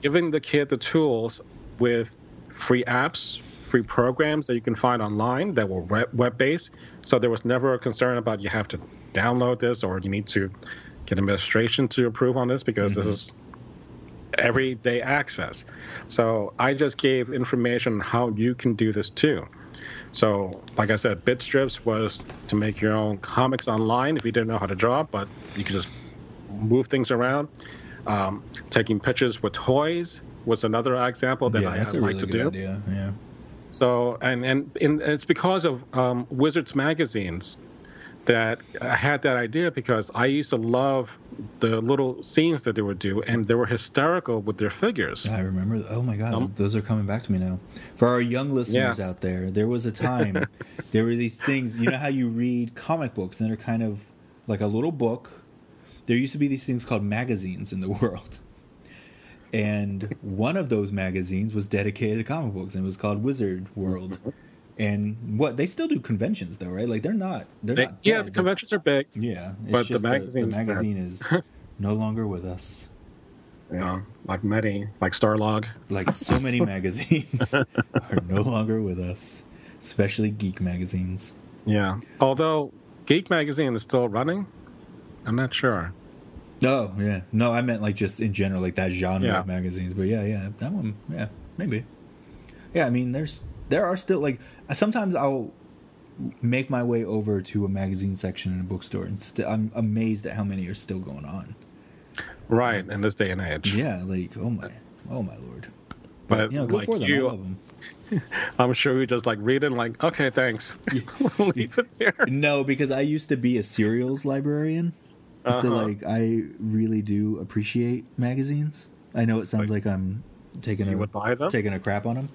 giving the kid the tools with free apps, free programs that you can find online that were web based. So there was never a concern about you have to download this or you need to get administration to approve on this because this is everyday access. So I just gave information on how you can do this too. So, like I said, Bitstrips was to make your own comics online if you didn't know how to draw, but you could just move things around. Um, taking pictures with toys was another example that I that's like really to good do. idea. Yeah. So, and and, and it's because of um, Wizards magazines that I had that idea because I used to love the little scenes that they would do, and they were hysterical with their figures. I remember. Oh my god, Um, those are coming back to me now. For our young listeners Yes. out there, there was a time there were these things. You know how you read comic books and they're kind of like a little book. There used to be these things called magazines in the world. And one of those magazines was dedicated to comic books and it was called Wizard World. And what they still do conventions though, right? Like they're not they're They- not yeah, dead. the conventions are big. Yeah, but the just magazine's the magazine is no longer with us. Know, like many, like Starlog. like so many magazines are no longer with us, especially geek magazines. Yeah. Although Geek Magazine is still running, I'm not sure. Oh yeah, no, I meant like just in general, like that genre Yeah. of magazines. But yeah, yeah, that one, yeah, maybe. Yeah, I mean, there's there are still like sometimes I'll make my way over to a magazine section in a bookstore, and st- I'm amazed at how many are still going on. Right in this day and age. Yeah, like oh my, oh my lord. But You know, like for them. you, I. I'm sure you just like read it and like, okay, thanks. Leave it there. No, because I used to be a serials librarian. So Uh-huh. like I really do appreciate magazines. I know it sounds like, I'm taking You a would buy them? taking a crap on them.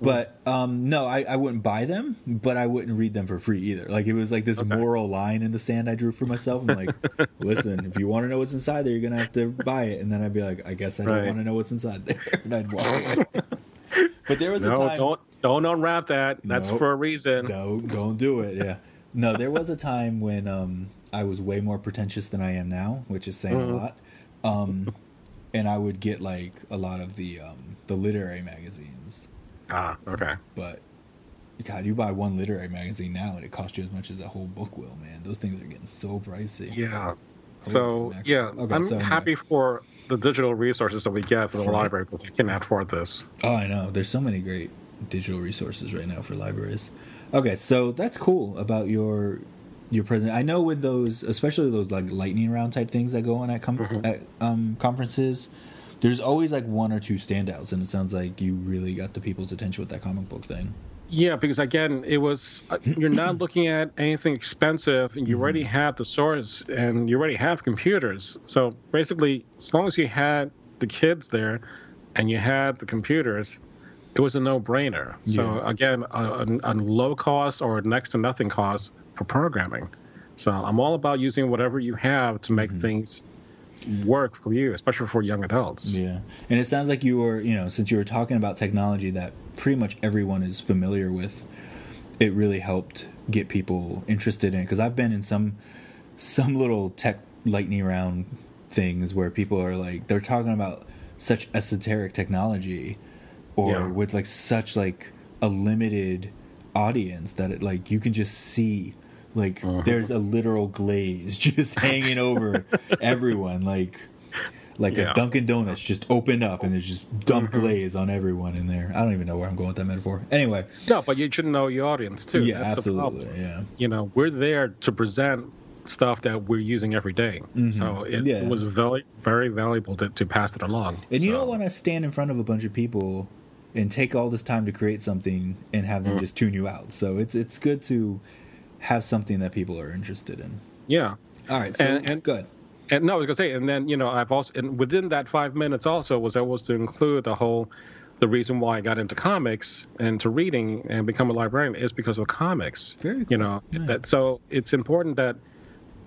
But um, no, I, I wouldn't buy them, but I wouldn't read them for free either. Like it was like this Okay. moral line in the sand I drew for myself. I'm like, listen, if you want to know what's inside there, you're gonna have to buy it. And then I'd be like, I guess I don't Right. want to know what's inside there, and I'd walk away. but there was a time. don't don't unwrap that. That's for a reason. No, don't do it. Yeah. No, there was a time when um, I was way more pretentious than I am now, which is saying Mhm. a lot. Um, and I would get like a lot of the um, the literary magazines, Ah, okay. but God, you buy one literary magazine now and it costs you as much as a whole book will, man. Those things are getting so pricey. Yeah. So mackerel. yeah, Okay, I'm so anyway. happy for the digital resources that we get for the Right. library because I can afford this. Oh, I know. There's so many great digital resources right now for libraries. Okay, so that's cool about your your present. I know with those, especially those like lightning round type things that go on at com- Mhm. at um, conferences, there's always like one or two standouts, and it sounds like you really got the people's attention with that comic book thing. Yeah, because again, it was uh, you're not looking at anything expensive, and you Mm-hmm. already have the source, and you already have computers. So basically, as long as you had the kids there, and you had the computers, it was a no-brainer. So Yeah. again, a, a, a low cost or next to nothing cost for programming. So I'm all about using whatever you have to Mm-hmm. make things work for you, especially for young adults. Yeah, and it sounds like you were, you know, since you were talking about technology that pretty much everyone is familiar with, it really helped get people interested in it. Because I've been in some some little tech lightning round things where people are like they're talking about such esoteric technology, or Yeah. with like such like a limited audience that it like you can just see like Uh-huh. there's a literal glaze just hanging over everyone like like Yeah. a Dunkin' Donuts just opened up and there's just dump glaze on everyone in there. I don't even know where I'm going with that metaphor. Anyway, No, but you should know your audience too. yeah, That's absolutely, problem. yeah, you know we're there to present stuff that we're using every day. so it Mm-hmm. Yeah. was very very valuable to, to pass it along and you don't want to stand in front of a bunch of people and take all this time to create something and have Mm. them just tune you out. So it's it's good to have something that people are interested in. yeah All right, so And- and- good. and no i was to say and then you know i've also and within that five minutes also was able to include the whole the reason why i got into comics and to reading and become a librarian is because of comics Very you know Yeah. that so it's important that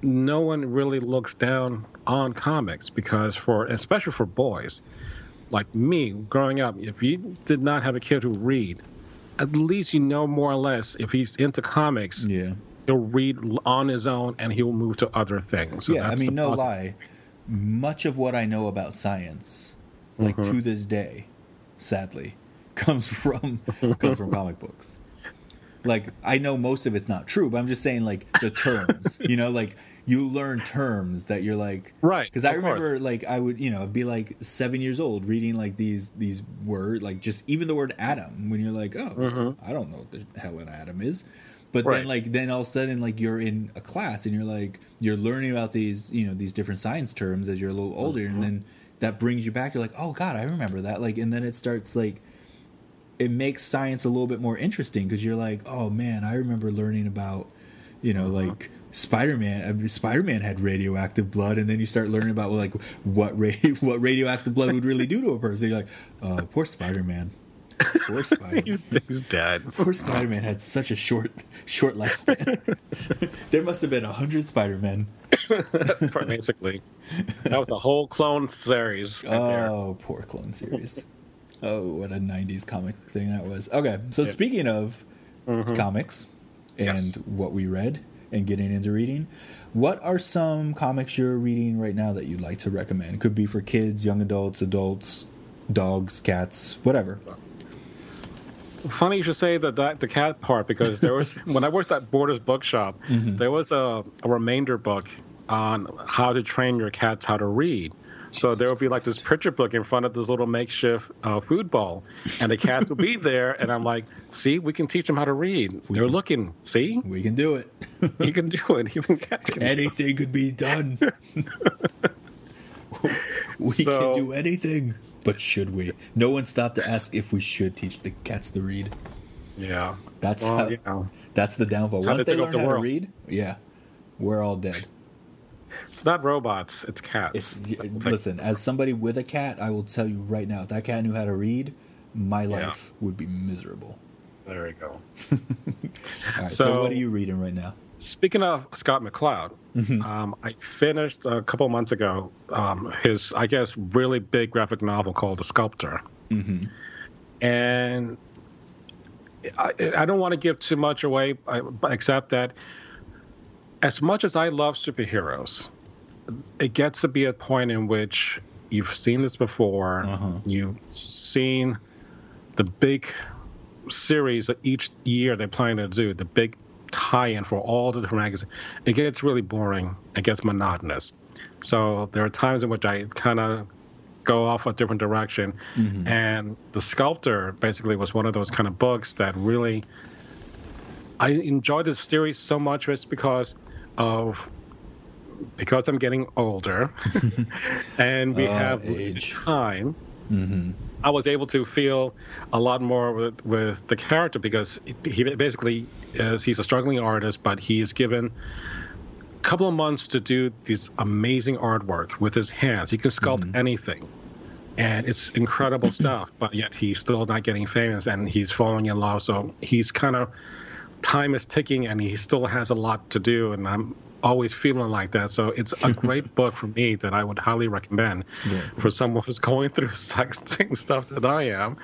no one really looks down on comics because for especially for boys like me growing up if you did not have a kid who read at least you know more or less if he's into comics Yeah, he'll read on his own and he'll move to other things So yeah. I mean, no positive. lie. Much of what I know about science, like Mm-hmm. to this day, sadly, comes from comes from comic books. Like I know most of it's not true, but I'm just saying like the terms. you know, like you learn terms that you're like Right, Because I of course. remember like I would you know be like seven years old reading like these these word like just even the word atom when you're like oh I don't know what the hell an atom is. But then Mm-hmm. Like then all of a sudden like you're in a class and you're like you're learning about these you know these different science terms as you're a little older Mm-hmm. and then that brings you back you're like oh god I remember that like and then it starts like it makes science a little bit more interesting because you're like oh man I remember learning about you know Mm-hmm. like Spider-Man Spider-Man had radioactive blood and then you start learning about like what ra- what radioactive blood would really do to a person you're like oh poor Spider-Man poor Spider-Man he's, he's dead. Poor Spider Man had such a short, short lifespan. there must have been a hundred Spider Men. basically. That was a whole clone series right oh, there. Oh, poor clone series. oh, what a '90s comic thing that was. Okay, so speaking of mm-hmm. comics and Yes. what we read and getting into reading, what are some comics you're reading right now that you'd like to recommend? Could be for kids, young adults, adults, dogs, cats, whatever. Funny you should say the the, the cat part because there was when I worked at Borders Bookshop, Mm-hmm. there was a, a remainder book on how to train your cats how to read. So there would be like this picture book in front of this little makeshift uh, food bowl, and the cats would be there. And I'm like, "See, we can teach them how to read. They're looking. See, We can do it. you can do it. Even cats can." anything could be done. we So- can do anything. But should we? No one stopped to ask if we should teach the cats to read. Yeah, That's well, how, know, that's the downfall. Once they they learn the how to read, yeah, we're all dead. It's not robots. It's cats. It's, listen, as somebody with a cat, I will tell you right now, if that cat knew how to read, my Yeah. life would be miserable. There we go. All right, so, So- what are you reading right now? Speaking of Scott McCloud, Mm-hmm. um, I finished a couple months ago um, his, I guess, really big graphic novel called The Sculptor. Mm-hmm. And I, I don't want to give too much away, I- except that as much as I love superheroes, it gets to be a point in which you've seen this before, Uh-huh. you've seen the big series that each year they're planning to do, the big tie-in for all the different magazines. It gets really boring. It gets monotonous. So there are times in which I kind of go off a different direction. And the sculptor basically was one of those kind of books that really I enjoyed the series so much just because of because I'm getting older, and we Oh, have age. time. Mm-hmm. I was able to feel a lot more with, with the character because he basically is he's a struggling artist, but he is given a couple of months to do this amazing artwork with his hands. He can sculpt anything, and it's incredible stuff. But yet he's still not getting famous, and he's falling in love. So he's kind of time is ticking, and he still has a lot to do. And I'm always feeling like that. So it's a great book for me that I would highly recommend Yeah. for someone who's going through same stuff that I am.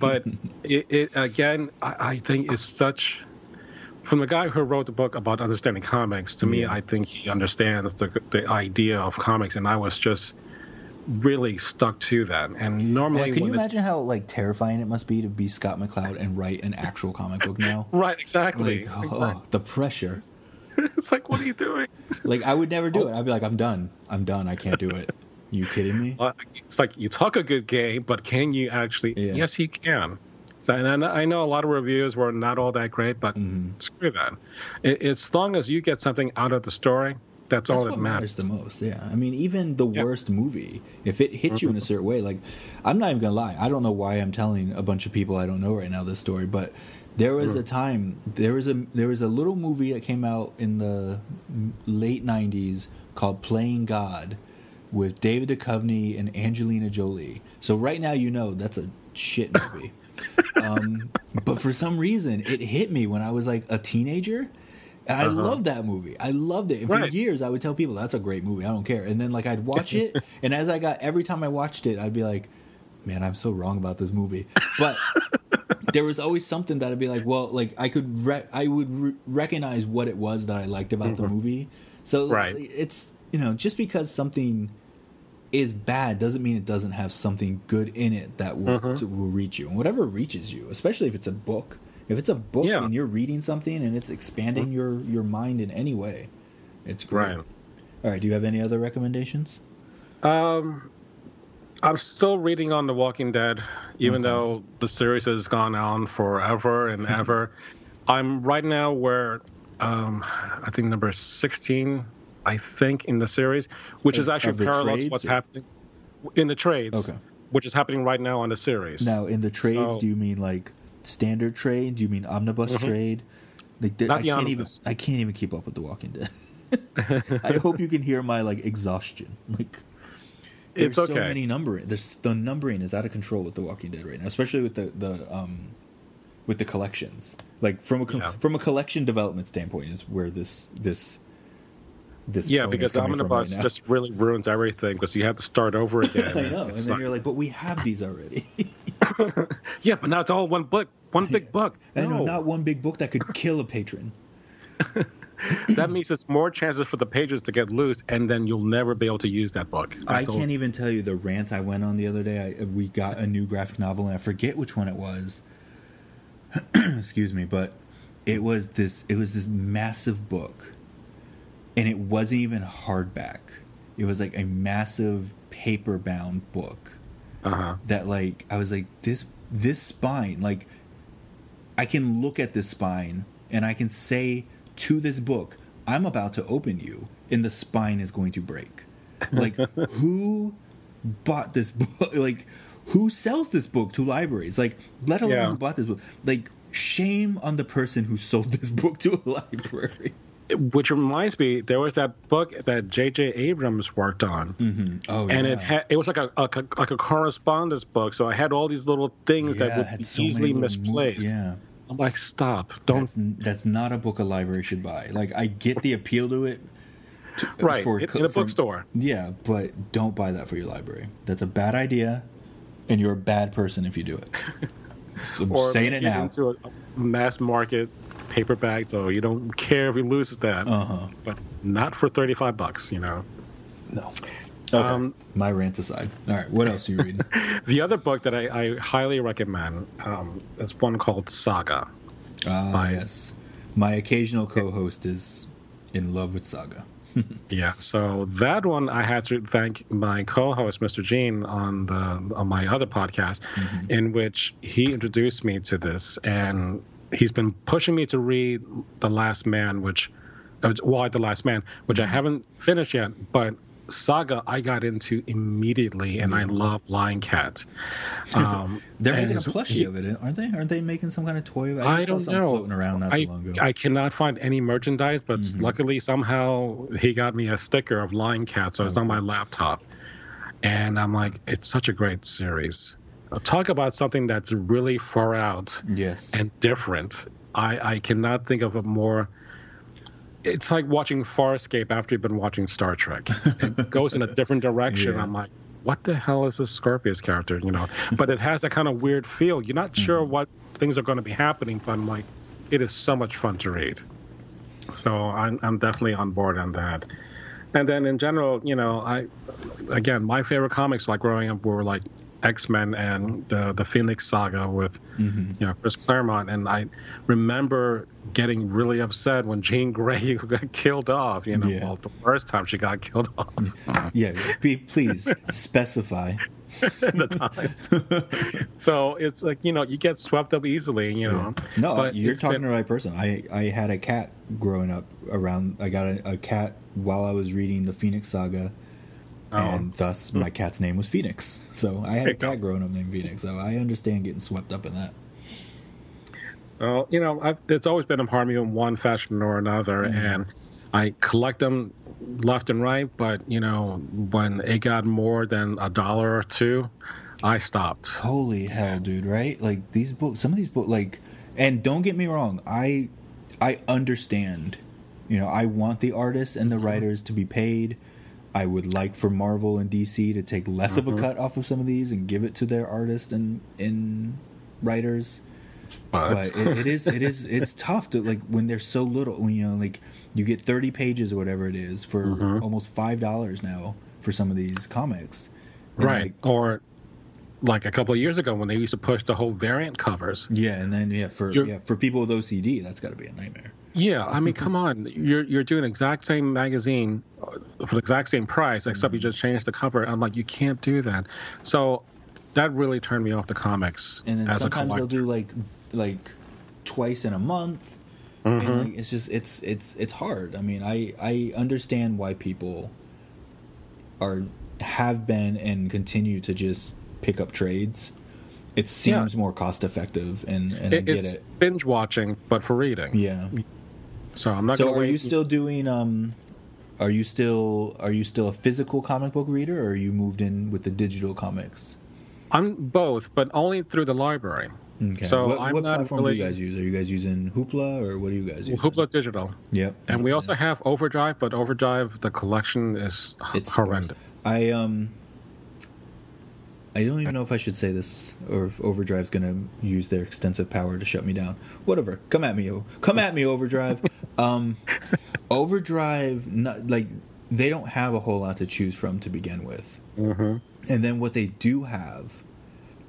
But it, it again, I, I think it's such. From the guy who wrote the book about understanding comics, to me, I think he understands the the idea of comics, and I was just really stuck to that. And normally, can you imagine how like terrifying it must be to be Scott McCloud and write an actual comic book now? right, exactly, Like, oh, exactly. the pressure. it's like, what are you doing? Like I would never do it. I'd be like, I'm done. I'm done. I can't do it. You kidding me? Uh, it's like you talk a good game, but can you actually? Yeah. Yes, he can. So, and I I know a lot of reviews were not all that great, but Mm-hmm. screw that. As long as you get something out of the story, that's, That's all that matters matters. the most. Yeah, I mean, even the. Mm-hmm. worst movie, if it hits you in a certain way, like I'm not even gonna lie, I don't know why I'm telling a bunch of people I don't know right now this story, but there was a Mm. time, there was a there was a little movie that came out in the late '90s called Playing God with David Duchovny and Angelina Jolie. So right now, you know that's a shit movie. um, but for some reason, it hit me when I was like a teenager. And I loved that movie. I loved it. And for Uh-huh. Right. years, I would tell people that's a great movie. I don't care. And then like I'd watch it, and as I got every time I watched it, I'd be like, "Man, I'm so wrong about this movie." But there was always something that I'd be like, "Well, like I could, re- I would re- recognize what it was that I liked about the movie." So Mm-hmm. Right. it's you know just because something is bad doesn't mean it doesn't have something good in it that will Mm-hmm. will reach you. And whatever reaches you, especially if it's a book. If it's a book Yeah. Mm-hmm. and you're reading something and it's expanding your your mind in any way, it's great. Right. All right. Do you have any other recommendations? Um, I'm still reading on The Walking Dead, even Okay. though the series has gone on forever and ever. I'm right now where um, I think number 16, I think, in the series, which Of- is actually parallel to what's happening in the trades, Okay. which is happening right now on the series. Now, in the trades, So- do you mean like standard trade? Do you mean omnibus trade? Like, Mm-hmm. Not I the can't omnibus. even I can't even keep up with The Walking Dead. I hope you can hear my like exhaustion. Like, there's It's so many numbering. There's the numbering is out of control with The Walking Dead right now, especially with the the um with the collections. Like from a Yeah. from a collection development standpoint is where this this this yeah, because Omnibus right just really ruins everything because you have to start over again. I know, and It's then you're like, but we have these already. yeah, but now it's all one book, one big book. I know, No. not one big book that could kill a patron. that means it's more chances for the pages to get loose, and then you'll never be able to use that book. I That's all- can't even tell you the rant I went on the other day. I, we got a new graphic novel, and I forget which one it was. Excuse me, but it was this. It was this massive book, and it wasn't even hardback. It was like a massive paper-bound book Uh-huh. that, like, I was like, this this spine, like, I can look at this spine and I can say to this book, I'm about to open you, and the spine is going to break. Like, who bought this book? Like, who sells this book to libraries? Like, let alone Yeah. who bought this book. Like, shame on the person who sold this book to a library. Which reminds me, there was that book that J.J. Abrams worked on, mm-hmm. Oh, and yeah. it had it was like a, a like a correspondence book. So I had all these little things Yeah, that would be so easily little mo- misplaced. yeah. I'm like, stop! Don't That's, that's not a book a library should buy. Like, I get the appeal to it. to- right for in, in a for- bookstore. Yeah, but don't buy that for your library. That's a bad idea, and you're a bad person if you do it. So I'm Or saying it now. into a mass market paperback, so you don't care if you lose that. Uh huh. But not for thirty five bucks, you know. No. Okay. Um, My rant aside. All right. What else are you reading? The other book that I, I highly recommend um, is one called Saga. Ah, yes. My occasional co-host is in love with Saga. Yeah, so that one I had to thank my co-host, Mr. Gene, on the on my other podcast, in which he introduced me to this, and he's been pushing me to read The Last Man, which uh, Y the Last Man, which I haven't finished yet, but Saga I got into immediately, and I love Lying Cat. Um, They're making a it's- plushie of it, aren't they? Aren't they making some kind of toy? of it? I just don't something know. floating around not I, too long ago. I cannot find any merchandise, but Mhm. luckily somehow he got me a sticker of Lying Cat, so it's Oh, on my laptop. And I'm like, it's such a great series. Talk about something that's really far out yes. and different. I, I cannot think of a more. It's like watching Farscape after you've been watching Star Trek. It goes in a different direction. Yeah. I'm like, what the hell is this Scorpius character? You know, but it has that kind of weird feel. You're not sure Mm-hmm. what things are going to be happening, but I'm like, it is so much fun to read. So I'm I'm definitely on board on that. And then in general, you know, I again my favorite comics like growing up were like X Men and the the Phoenix Saga with Mhm. you know Chris Claremont, and I remember getting really upset when Jean Grey got killed off. You know, Yeah. well, the first time she got killed off Yeah, be, please specify. the time. so it's like you know you get swept up easily. You know, No, But you're talking been- to the right person. I I had a cat growing up around. I got a, a cat while I was reading the Phoenix Saga, Oh. and thus my cat's name was Phoenix. So I had a cat growing up named Phoenix. So I understand getting swept up in that. So you know, I've, it's always been a part of me in one fashion or another, Mm-hmm. and I collect them left and right. But you know, when it got more than a dollar or two, I stopped. Holy hell, dude! Right? Like these books. Some of these books, like, and don't get me wrong. I I understand. You know, I want the artists and the writers to be paid. I would like for Marvel and DC to take less of a cut off of some of these and give it to their artists and in writers. But, But it, it is it is it's tough to like when there's so little. When you know, like you get 30 pages or whatever it is for Mhm. almost five dollars now for some of these comics. And, right, like, or like a couple of years ago when they used to push the whole variant covers. Yeah, and then yeah, for You're- yeah for people with OCD, that's got to be a nightmare. Yeah, I mean, come on, you're you're doing exact same magazine uh, for the exact same price, except you Mm-hmm. just changed the cover. I'm like, you can't do that. So that really turned me off the comics And then as a sometimes they'll do like like twice in a month, Mm-hmm. and like, it's just it's it's it's hard. I mean, I I understand why people are have been and continue to just pick up trades. It seems more cost effective, and and I It- get it's it. binge watching, but for reading. Yeah. So I'm not. So are wait. you still doing um? Are you still are you still a physical comic book reader, or are you moved in with the digital comics? I'm both, but only through the library. Okay. So what, I'm what not platform really do you guys use? Are you guys using Hoopla or what do you guys use? Hoopla Digital, Yep. and we also have Overdrive, but Overdrive the collection is It's horrendous. I um. I don't even know if I should say this or if Overdrive's going to use their extensive power to shut me down. Whatever. Come at me, come at me, Overdrive. um, Overdrive, not, like they don't have a whole lot to choose from to begin with. hmm And then what they do have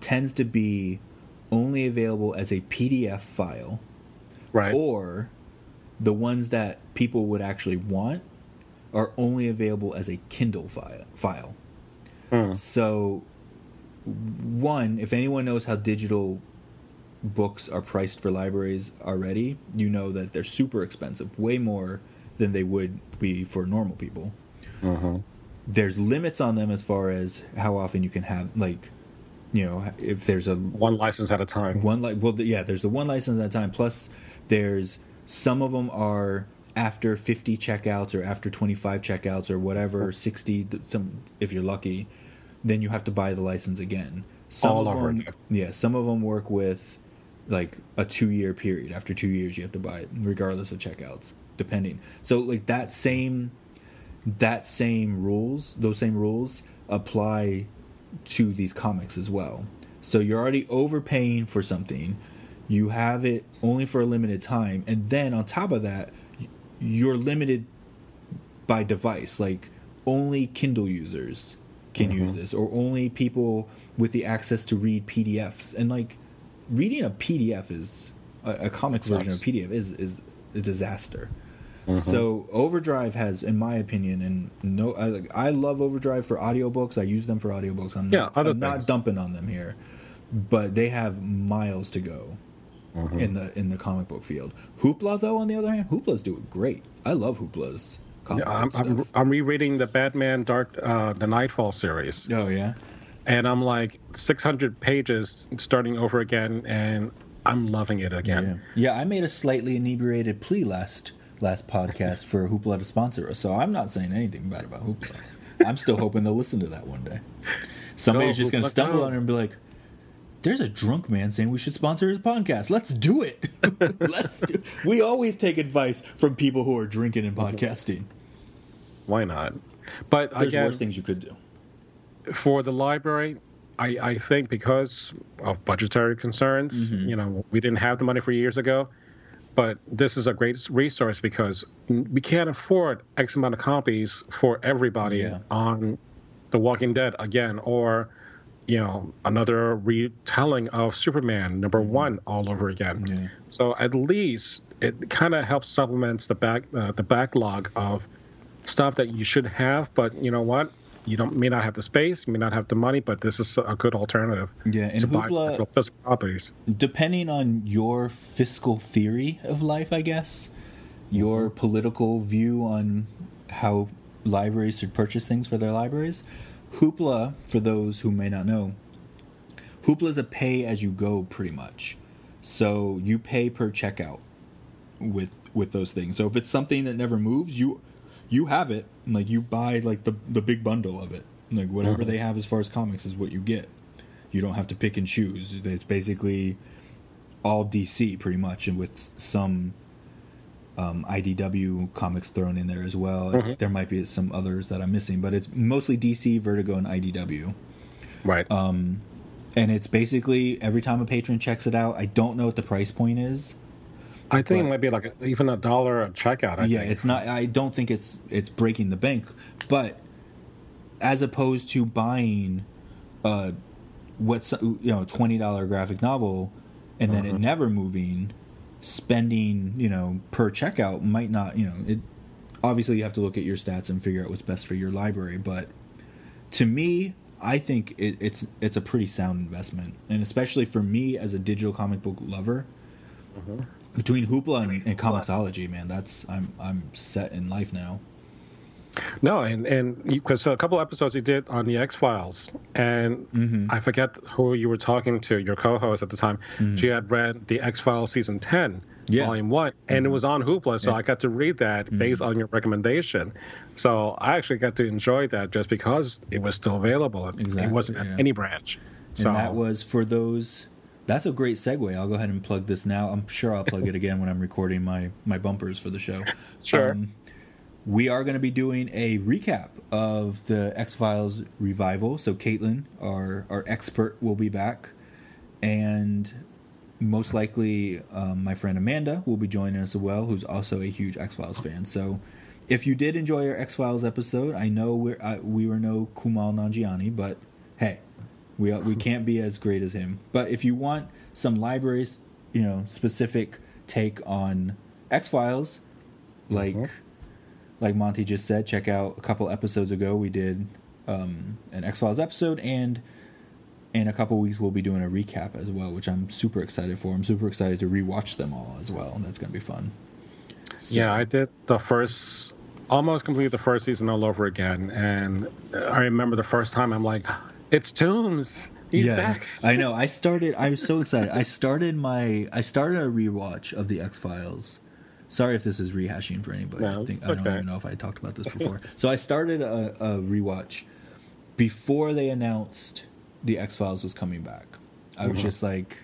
tends to be only available as a PDF file, Right. or the ones that people would actually want are only available as a Kindle file. file. Hmm. So, one, if anyone knows how digital books are priced for libraries already, you know that they're super expensive, way more than they would be for normal people hmm there's limits on them as far as how often you can have like you know if there's a One license at a time. one like well yeah there's the one license at a time plus there's some of them are after 50 checkouts or after 25 checkouts or whatever 60 some if you're lucky then you have to buy the license again. Some All of them yeah some of them work with like a two year period. After two years you have to buy it regardless of checkouts depending. So like that same that same rules those same rules apply to these comics as well. So you're already overpaying for something. You have it only for a limited time. And then on top of that you're limited by device like only kindle users can use this or only people with the access to read pdfs and like reading a pdf is a, a comic It version of sucks. pdf is is a disaster so overdrive has in my opinion and no I, like, I love overdrive for audiobooks i use them for audiobooks i'm Yeah, not, I'm not dumping on them here but they have miles to go mm-hmm. in the in the comic book field. Hoopla, though, on the other hand, Hoopla's doing great. I love Hoopla's. Yeah, I'm, I'm, I'm, rereading the Batman Dark uh, the Knightfall series. Oh yeah, and I'm like 600 pages starting over again, and I'm loving it again. Yeah, yeah I made a slightly inebriated plea last last podcast for Hoopla to sponsor us, so I'm not saying anything bad about Hoopla. I'm still hoping they'll listen to that one day. Somebody's no, just going to stumble on it and be like, "There's a drunk man saying we should sponsor his podcast. Let's do it. Let's." Do we always take advice from people who are drinking and podcasting. Why not? But there's again, worse things you could do. For the library, I, I think because of budgetary concerns, mm-hmm. you know, we didn't have the money for years ago. But this is a great resource because we can't afford X amount of copies for everybody yeah. on The Walking Dead again, or you know another retelling of Superman number mm-hmm. one all over again. Yeah. So at least it kind of helps supplements the back uh, the backlog of stuff that you should have. But you know what? you don't may not have the space, you may not have the money, but this is a good alternative. Yeah, and Hoopla, physical properties. Depending on your fiscal theory of life, I guess, your mm-hmm. political view on how libraries should purchase things for their libraries, Hoopla, for those who may not know, Hoopla is a pay as you go pretty much. So you pay per checkout with with those things. So if it's something that never moves, you you have it. Like you buy like the the big bundle of it. Like whatever they have as far as comics is what you get. You don't have to pick and choose. It's basically all dc pretty much and with some um, idw comics thrown in there as well mm-hmm. there might be some others that i'm missing but it's mostly dc vertigo and idw right um and it's basically every time a patron checks it out i don't know what the price point is I think but, it might be like a, even a dollar a checkout. I yeah, think. it's not. I don't think it's it's breaking the bank, but as opposed to buying, uh, what's you know twenty dollar graphic novel, and then uh-huh. it never moving, spending you know per checkout might not you know it. Obviously, you have to look at your stats and figure out what's best for your library, but to me, I think it, it's it's a pretty sound investment, and especially for me as a digital comic book lover. Uh-huh between Hoopla and, and Comixology, man, that's I'm I'm set in life now. No, and and because a couple episodes you did on the X Files, and mm-hmm. I forget who you were talking to, your co-host at the time. Mm-hmm. She had read the X Files season ten, yeah. volume one, and mm-hmm. it was on Hoopla, so yeah. I got to read that mm-hmm. based on your recommendation. So I actually got to enjoy that just because it was still available. Exactly, it wasn't yeah. at any branch. So and that was for those that's a great segue. I'll go ahead and plug this now. I'm sure I'll plug it again when I'm recording my my bumpers for the show. Sure. Um, we are going to be doing a recap of the X Files revival. So Caitlin, our our expert, will be back, and most likely um, my friend Amanda will be joining us as well, who's also a huge X Files fan. So if you did enjoy our X Files episode, I know I, we were no Kumail Nanjiani, but hey, we we can't be as great as him. But if you want some libraries, you know, specific take on X Files, like mm-hmm. Like Monty just said, check out a couple episodes ago we did um, an X Files episode, and in a couple weeks we'll be doing a recap as well, which I'm super excited for. I'm super excited to rewatch them all as well. And that's gonna be fun. So, yeah, I did the first almost complete the first season all over again, and I remember the first time I'm like it's Tooms. He's yeah, back. I know. I started. I was so excited. I started my. I started a rewatch of the X Files. Sorry if this is rehashing for anybody. No, I think I don't even know if I talked about this before. so I started a, a rewatch before they announced the X Files was coming back. I was mm-hmm. just like,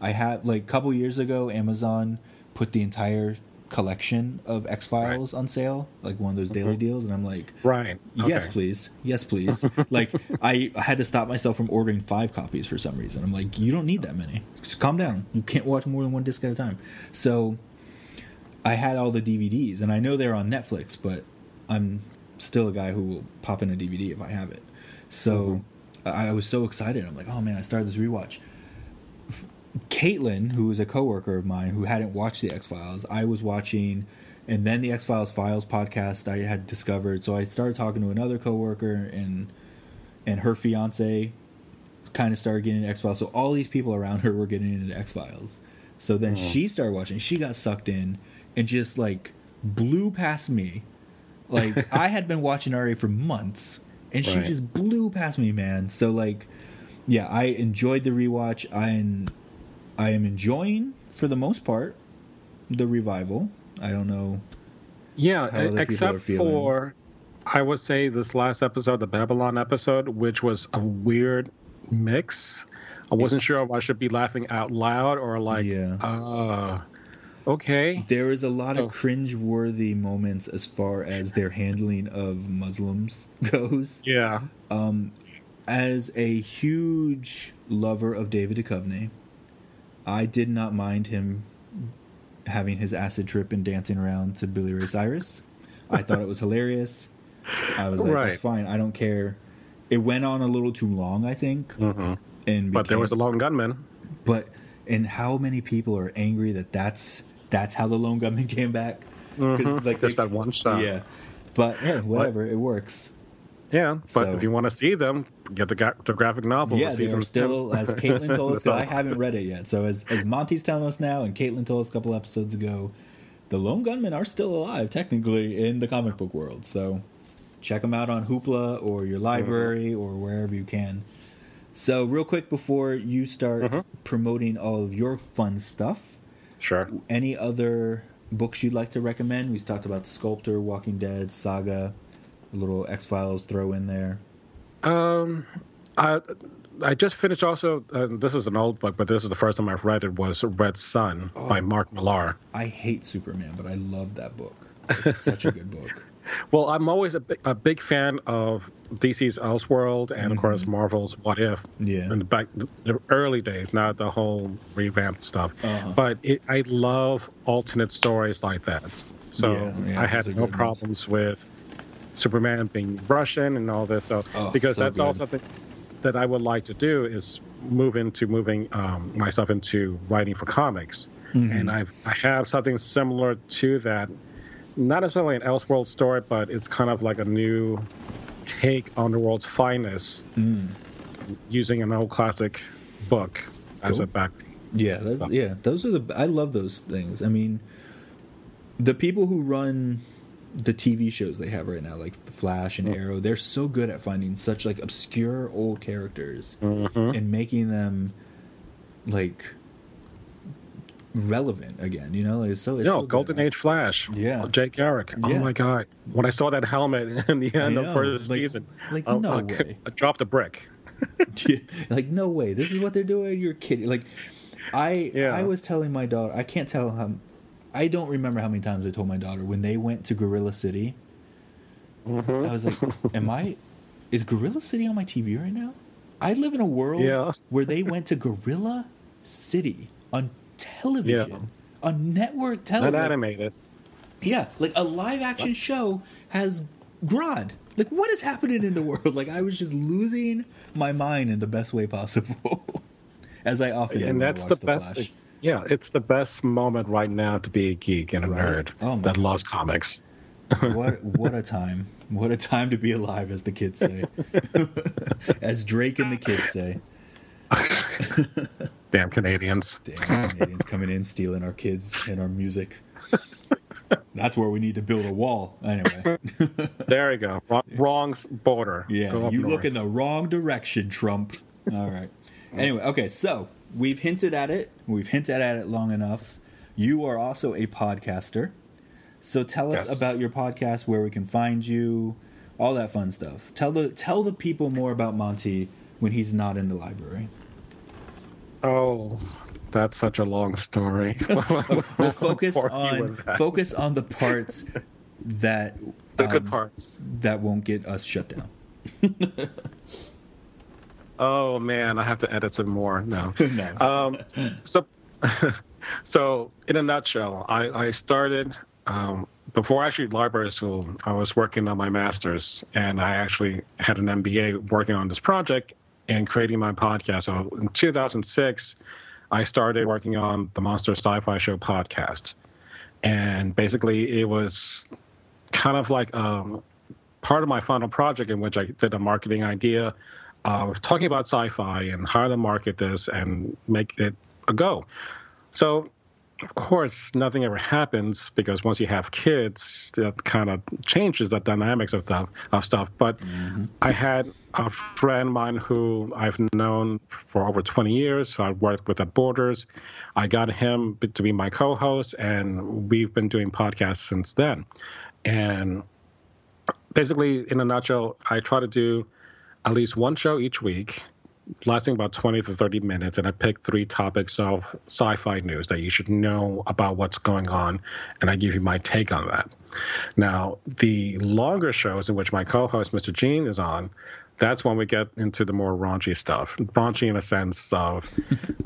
I had like a couple years ago, Amazon put the entire collection of X Files right. on sale, like one of those daily mm-hmm. deals, and I'm like, right, yes, please, yes, please. like I, I had to stop myself from ordering five copies for some reason. I'm like, you don't need that many. Just calm down. You can't watch more than one disc at a time. So I had all the DVDs, and I know they're on Netflix, but I'm still a guy who will pop in a DVD if I have it. So mm-hmm. I was so excited. I'm like, oh man, I started this rewatch. Caitlin, who is a coworker of mine who hadn't watched the X Files, I was watching, and then the X Files Files podcast I had discovered. So I started talking to another coworker, and and her fiance kind of started getting into X Files. So all these people around her were getting into X Files. So then she started watching. She got sucked in and just like blew past me. Like I had been watching RA for months, and she Right. just blew past me, man. So like, yeah, I enjoyed the rewatch. I am, I am enjoying for the most part the revival. I don't know. Yeah, How other people are except for I would say this last episode, the Babylon episode, which was a weird mix. I wasn't sure if I should be laughing out loud or like, Yeah. uh, okay. There is a lot Oh. of cringe-worthy moments as far as their handling of Muslims goes. Yeah. Um, As a huge lover of David Duchovny, I did not mind him having his acid trip and dancing around to Billy Ray Cyrus. I thought it was hilarious. I was like, Right. "That's fine. I don't care." It went on a little too long, I think, hmm and But there was a lone gunman. but and how many people are angry that that's that's how the lone gunman came back? 'Cause, Mhm. Just they- that one shot. Yeah, but hey, whatever, it works. Yeah. But So- if you want to see them, get the, gra- the graphic novel. yeah, they are still, as Caitlin told us, I haven't read it yet. So as, as Monty's telling us now, and Caitlin told us a couple episodes ago, the lone gunmen are still alive technically in the comic book world. So check them out on Hoopla or your library or wherever you can. So real quick before you start Mhm. promoting all of your fun stuff, Sure. any other books you'd like to recommend? We've talked about Sculptor, Walking Dead, Saga, a little X Files throw in there. Um, I I just finished also. Uh, this is an old book, but this is the first time I've read it. Was Red Sun Oh. by Mark Millar. I hate Superman, but I love that book. It's such a good book. Well, I'm always a big, a big fan of DC's Elseworld and of course Marvel's What If. Mm-hmm. Yeah. In the back the early days, not the whole revamped stuff. Uh-huh. But it, I love alternate stories like that. So Yeah, yeah, I had no good ones. problems with Superman being Russian and all this. So Oh, because so that's good. all something that I would like to do is move into moving um, myself into writing for comics. Mm-hmm. And I've I have something similar to that. Not necessarily an Elseworld story, but it's kind of like a new take on the world's finest Mm. using an old classic book as a back. Yeah, that's, yeah, those are the. I love those things. I mean, the people who run the TV shows they have right now, like The Flash and Arrow, they're so good at finding such like obscure old characters Mhm. and making them like relevant again. You know, it's so it's No, so good. Golden Age Flash. Yeah. Jay Garrick. Yeah. Oh my god! When I saw that helmet in the end of first like- season, like, I- no I, way. I dropped a brick. like no way this is what they're doing you're kidding like i Yeah. i was telling my daughter i can't tell how i don't remember how many times i told my daughter when they went to gorilla city Mhm. i was like am i is gorilla city on my tv right now i live in a world Yeah. where they went to gorilla city on television Yeah. on network Not television animated. yeah, like a live action show has Grodd. Like, what is happening in the world? Like, I was just losing my mind in the best way possible, as I often do and that's the the best. Flash. Yeah, it's the best moment right now to be a geek and a Right. nerd Oh that God. loves comics. What what a time! What a time to be alive, as the kids say, as Drake and the kids say. Damn Canadians. Damn, Canadians coming in stealing our kids and our music. That's where we need to build a wall. Anyway. There you go. Wrong, wrong border. Yeah, Go you north. look in the wrong direction, Trump. All right. Anyway, okay, so we've hinted at it. We've hinted at it long enough. You are also a podcaster. So tell us Yes. about your podcast, where we can find you, all that fun stuff. Tell the tell the people more about Monty when he's not in the library. Oh, that's such a long story. We'll focus on focus on the parts that the good um, parts. that won't get us shut down. Oh man, I have to edit some more. No. No. Um, so, so in a nutshell, I, I started um, before I actually library school. I was working on my master's, and I actually had an MBA working on this project and creating my podcast. So in 2006, I started working on the Monster Sci-Fi Show podcast, and basically it was kind of like um, part of my final project in which I did a marketing idea of talking about sci-fi and how to market this and make it a go. So, of course, nothing ever happens because once you have kids, that kind of changes the dynamics of stuff. Of stuff. But mm-hmm. I had a friend of mine who I've known for over 20 years. So I worked with at Borders. I got him to be my co-host, and we've been doing podcasts since then. And basically, in a nutshell, I try to do at least one show each week lasting about 20 to 30 minutes, and I pick three topics of sci fi news that you should know about what's going on, and I give you my take on that. Now, the longer shows in which my co host, Mr. Gene, is on, that's when we get into the more raunchy stuff. Raunchy in a sense of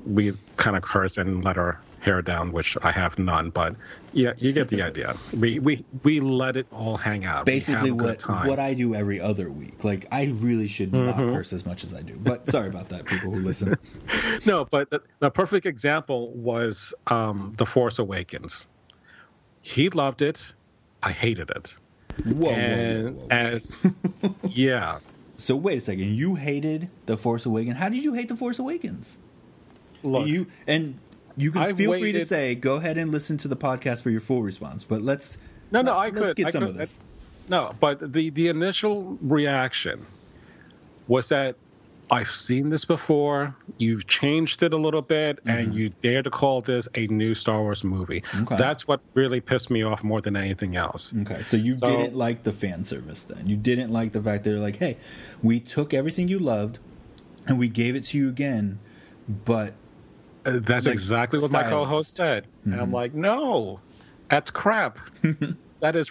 we kind of curse and let our hair down, which I have none. But yeah, you get the idea. We we we let it all hang out. Basically, what what I do every other week. Like I really should mm-hmm. not curse as much as I do. But sorry about that, people who listen. no, but the, the, perfect example was um, the Force Awakens. He loved it. I hated it. Whoa, and whoa, whoa. as yeah. So wait a second. You hated the Force Awakens. How did you hate the Force Awakens? Look, you and you can I've feel waited... free to say, go ahead and listen to the podcast for your full response. But let's no, no, let, I could get I some could, of this. No, but the the initial reaction was that I've seen this before. You've changed it a little bit, mm-hmm. and you dare to call this a new Star Wars movie. Okay. That's what really pissed me off more than anything else. Okay, so you so, didn't like the fan service then? You didn't like the fact that they're like, "Hey, we took everything you loved, and we gave it to you again, but uh, that's like exactly what my co-host said, mm-hmm. and I'm mm-hmm. like, no, that's crap. that is.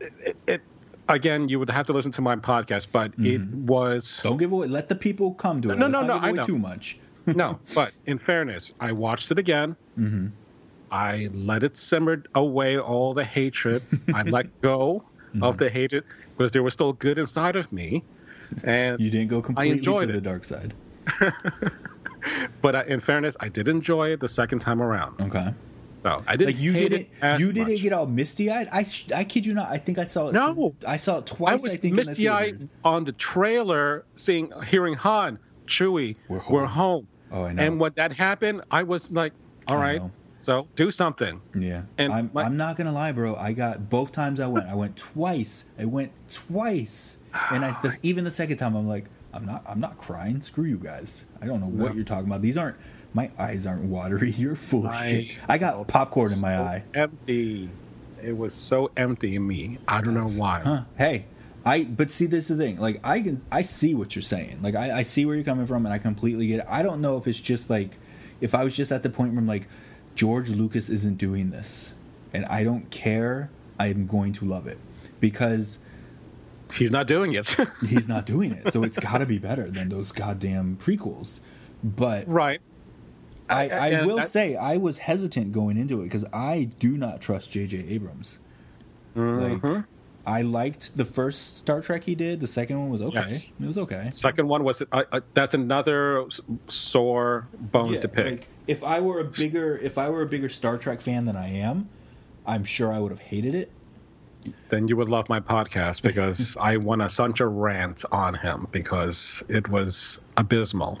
It, it, again, you would have to listen to my podcast, but mm-hmm. it was. Don't give away. Let the people come to it. No, no, no. I know too much. no, but in fairness, I watched it again. Mm-hmm. I let it simmer away all the hatred. I let go of mm-hmm. the hatred because there was still good inside of me, and you didn't go completely to it. the dark side. but uh, in fairness, I did enjoy it the second time around. Okay. So I didn't. Like you didn't. you didn't much. get all misty eyed. I I kid you not. I think I saw it. No, I saw it twice. I was I think misty eyed on the trailer, seeing hearing Han, Chewie, we're home. We're home. Oh, I know. And when that happened, I was like, all right. So do something. Yeah. And I'm, my, I'm not gonna lie, bro. I got both times I went. I went twice. I went twice, and I this, ah. even the second time I'm like, I'm not. I'm not crying. Screw you guys. I don't know what no. you're talking about. These aren't. My eyes aren't watery. You're full of shit. I got popcorn in my so eye. Empty. It was so empty in me. I don't know why. Huh. Hey, I. But see, this is the thing. Like I can. I see what you're saying. Like I, I see where you're coming from, and I completely get it. I don't know if it's just like, if I was just at the point where I'm like, George Lucas isn't doing this, and I don't care. I'm going to love it because he's not doing it. he's not doing it, so it's got to be better than those goddamn prequels. But right, I, I will say I was hesitant going into it because I do not trust J.J. Abrams. Mm-hmm. Like, I liked the first Star Trek he did. The second one was okay. Yes. It was okay. Second one was uh, uh, that's another sore bone yeah, to pick. Like, if I were a bigger if I were a bigger Star Trek fan than I am, I'm sure I would have hated it then you would love my podcast because I went a such a rant on him because it was abysmal.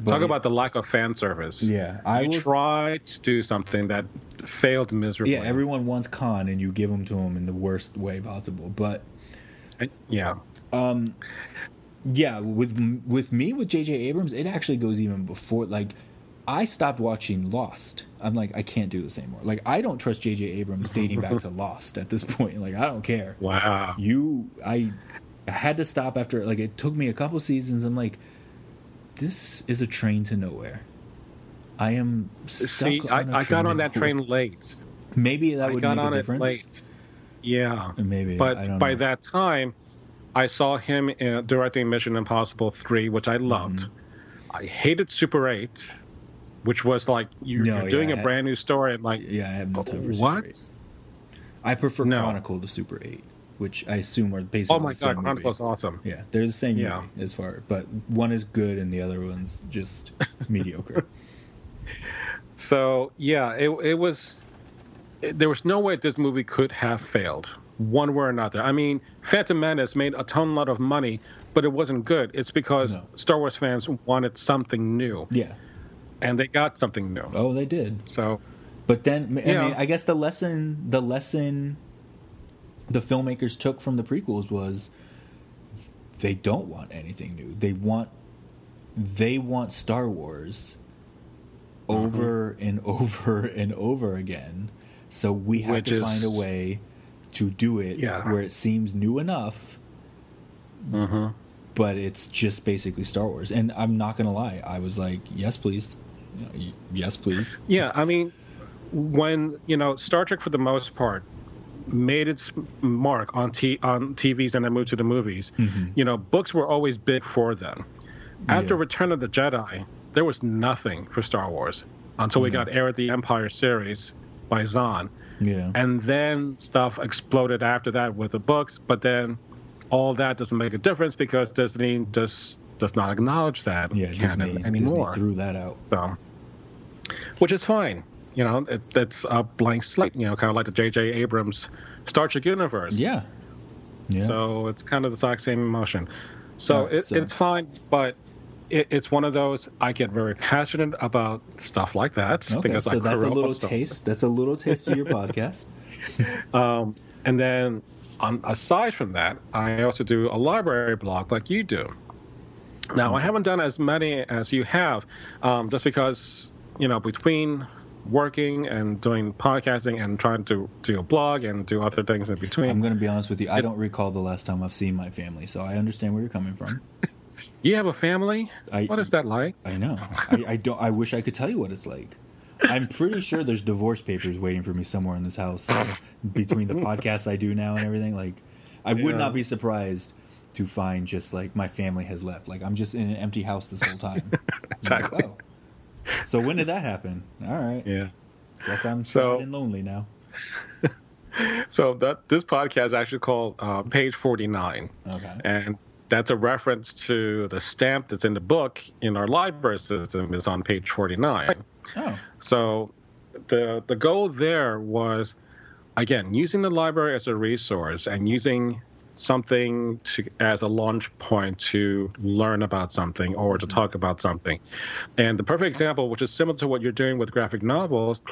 But Talk about the lack of fan service. Yeah, I was, tried to do something that failed miserably. Yeah, everyone wants Khan, and you give them to him in the worst way possible. But yeah, um, yeah, with with me with J.J. Abrams, it actually goes even before. Like, I stopped watching Lost I'm like, I can't do this anymore. Like, I don't trust J.J. Abrams dating back to Lost at this point. Like, I don't care. Wow. You, I, I had to stop after. Like, it took me a couple seasons. I'm like, this is a train to nowhere. I am See, I, I got on that train late. Maybe that would I got make on a difference. It late. Yeah, maybe. But by know. that time, I saw him directing Mission Impossible Three, which I loved. Mm-hmm. I hated Super Eight which was like you're, no, you're doing yeah, a brand new story. and like, yeah, I have no time for what? Super 8. I prefer no. Chronicle to Super Eight, which I assume are basically. Oh my god, Chronicle's awesome. Yeah, they're the same yeah. movie as far, but one is good and the other one's just mediocre. So yeah, it it was. It, there was no way this movie could have failed one way or another. I mean, Phantom Menace made a ton lot of money, but it wasn't good. It's because no. Star Wars fans wanted something new. Yeah and they got something new. Oh, they did. So, but then I mean, I guess the lesson, the lesson, the filmmakers took from the prequels was they don't want anything new. They want they want Star Wars over Mm-hmm. and over and over again. So we have Which to is- find a way to do it Yeah. where it seems new enough, mhm. but it's just basically Star Wars. And I'm not gonna lie, I was like, yes, please, You know, y- yes, please. yeah, I mean, when you know Star Trek for the most part made its mark on t- on TVs and then moved to the movies. Mhm. You know, books were always big for them. After Yeah. Return of the Jedi, there was nothing for Star Wars until we got Heir of the Empire series by Zahn. Yeah. and then stuff exploded after that with the books but then all that doesn't make a difference because disney just does not acknowledge that yeah, canon Disney, anymore Disney threw that out. so which is fine you know it, it's a blank slate you know kind of like the jj abrams star trek universe Yeah. Yeah. so it's kind of the exact same emotion so, Alright, it, it's fine but it, it's one of those i get very passionate about stuff like that okay, because so I that's a little taste. That's a little taste of your podcast. Um, and then, on, aside from that, I also do a library blog like you do. Now, I haven't done as many as you have, um, just because you know between working and doing podcasting and trying to do a blog and do other things in between. I'm going to be honest with you. I It's- don't recall the last time I've seen my family, so I understand where you're coming from. you have a family. I- what is that like? I know. I, I don't. I wish I could tell you what it's like. I'm pretty sure there's divorce papers waiting for me somewhere in this house uh, between the podcasts I do now and everything. Like, I would Yeah. not be surprised to find just like my family has left. Like, I'm just in an empty house this whole time. I'm like, Exactly. oh. So when did that happen? All right. Yeah. Guess I'm So- sad and lonely now. So that this podcast is actually called uh, Page Forty Nine. Okay. and that's a reference to the stamp that's in the book in our library system is on page 49 Oh. so the the goal there was again using the library as a resource and using something to as a launch point to learn about something or to talk about something. And the perfect example which is similar to what you're doing with graphic novels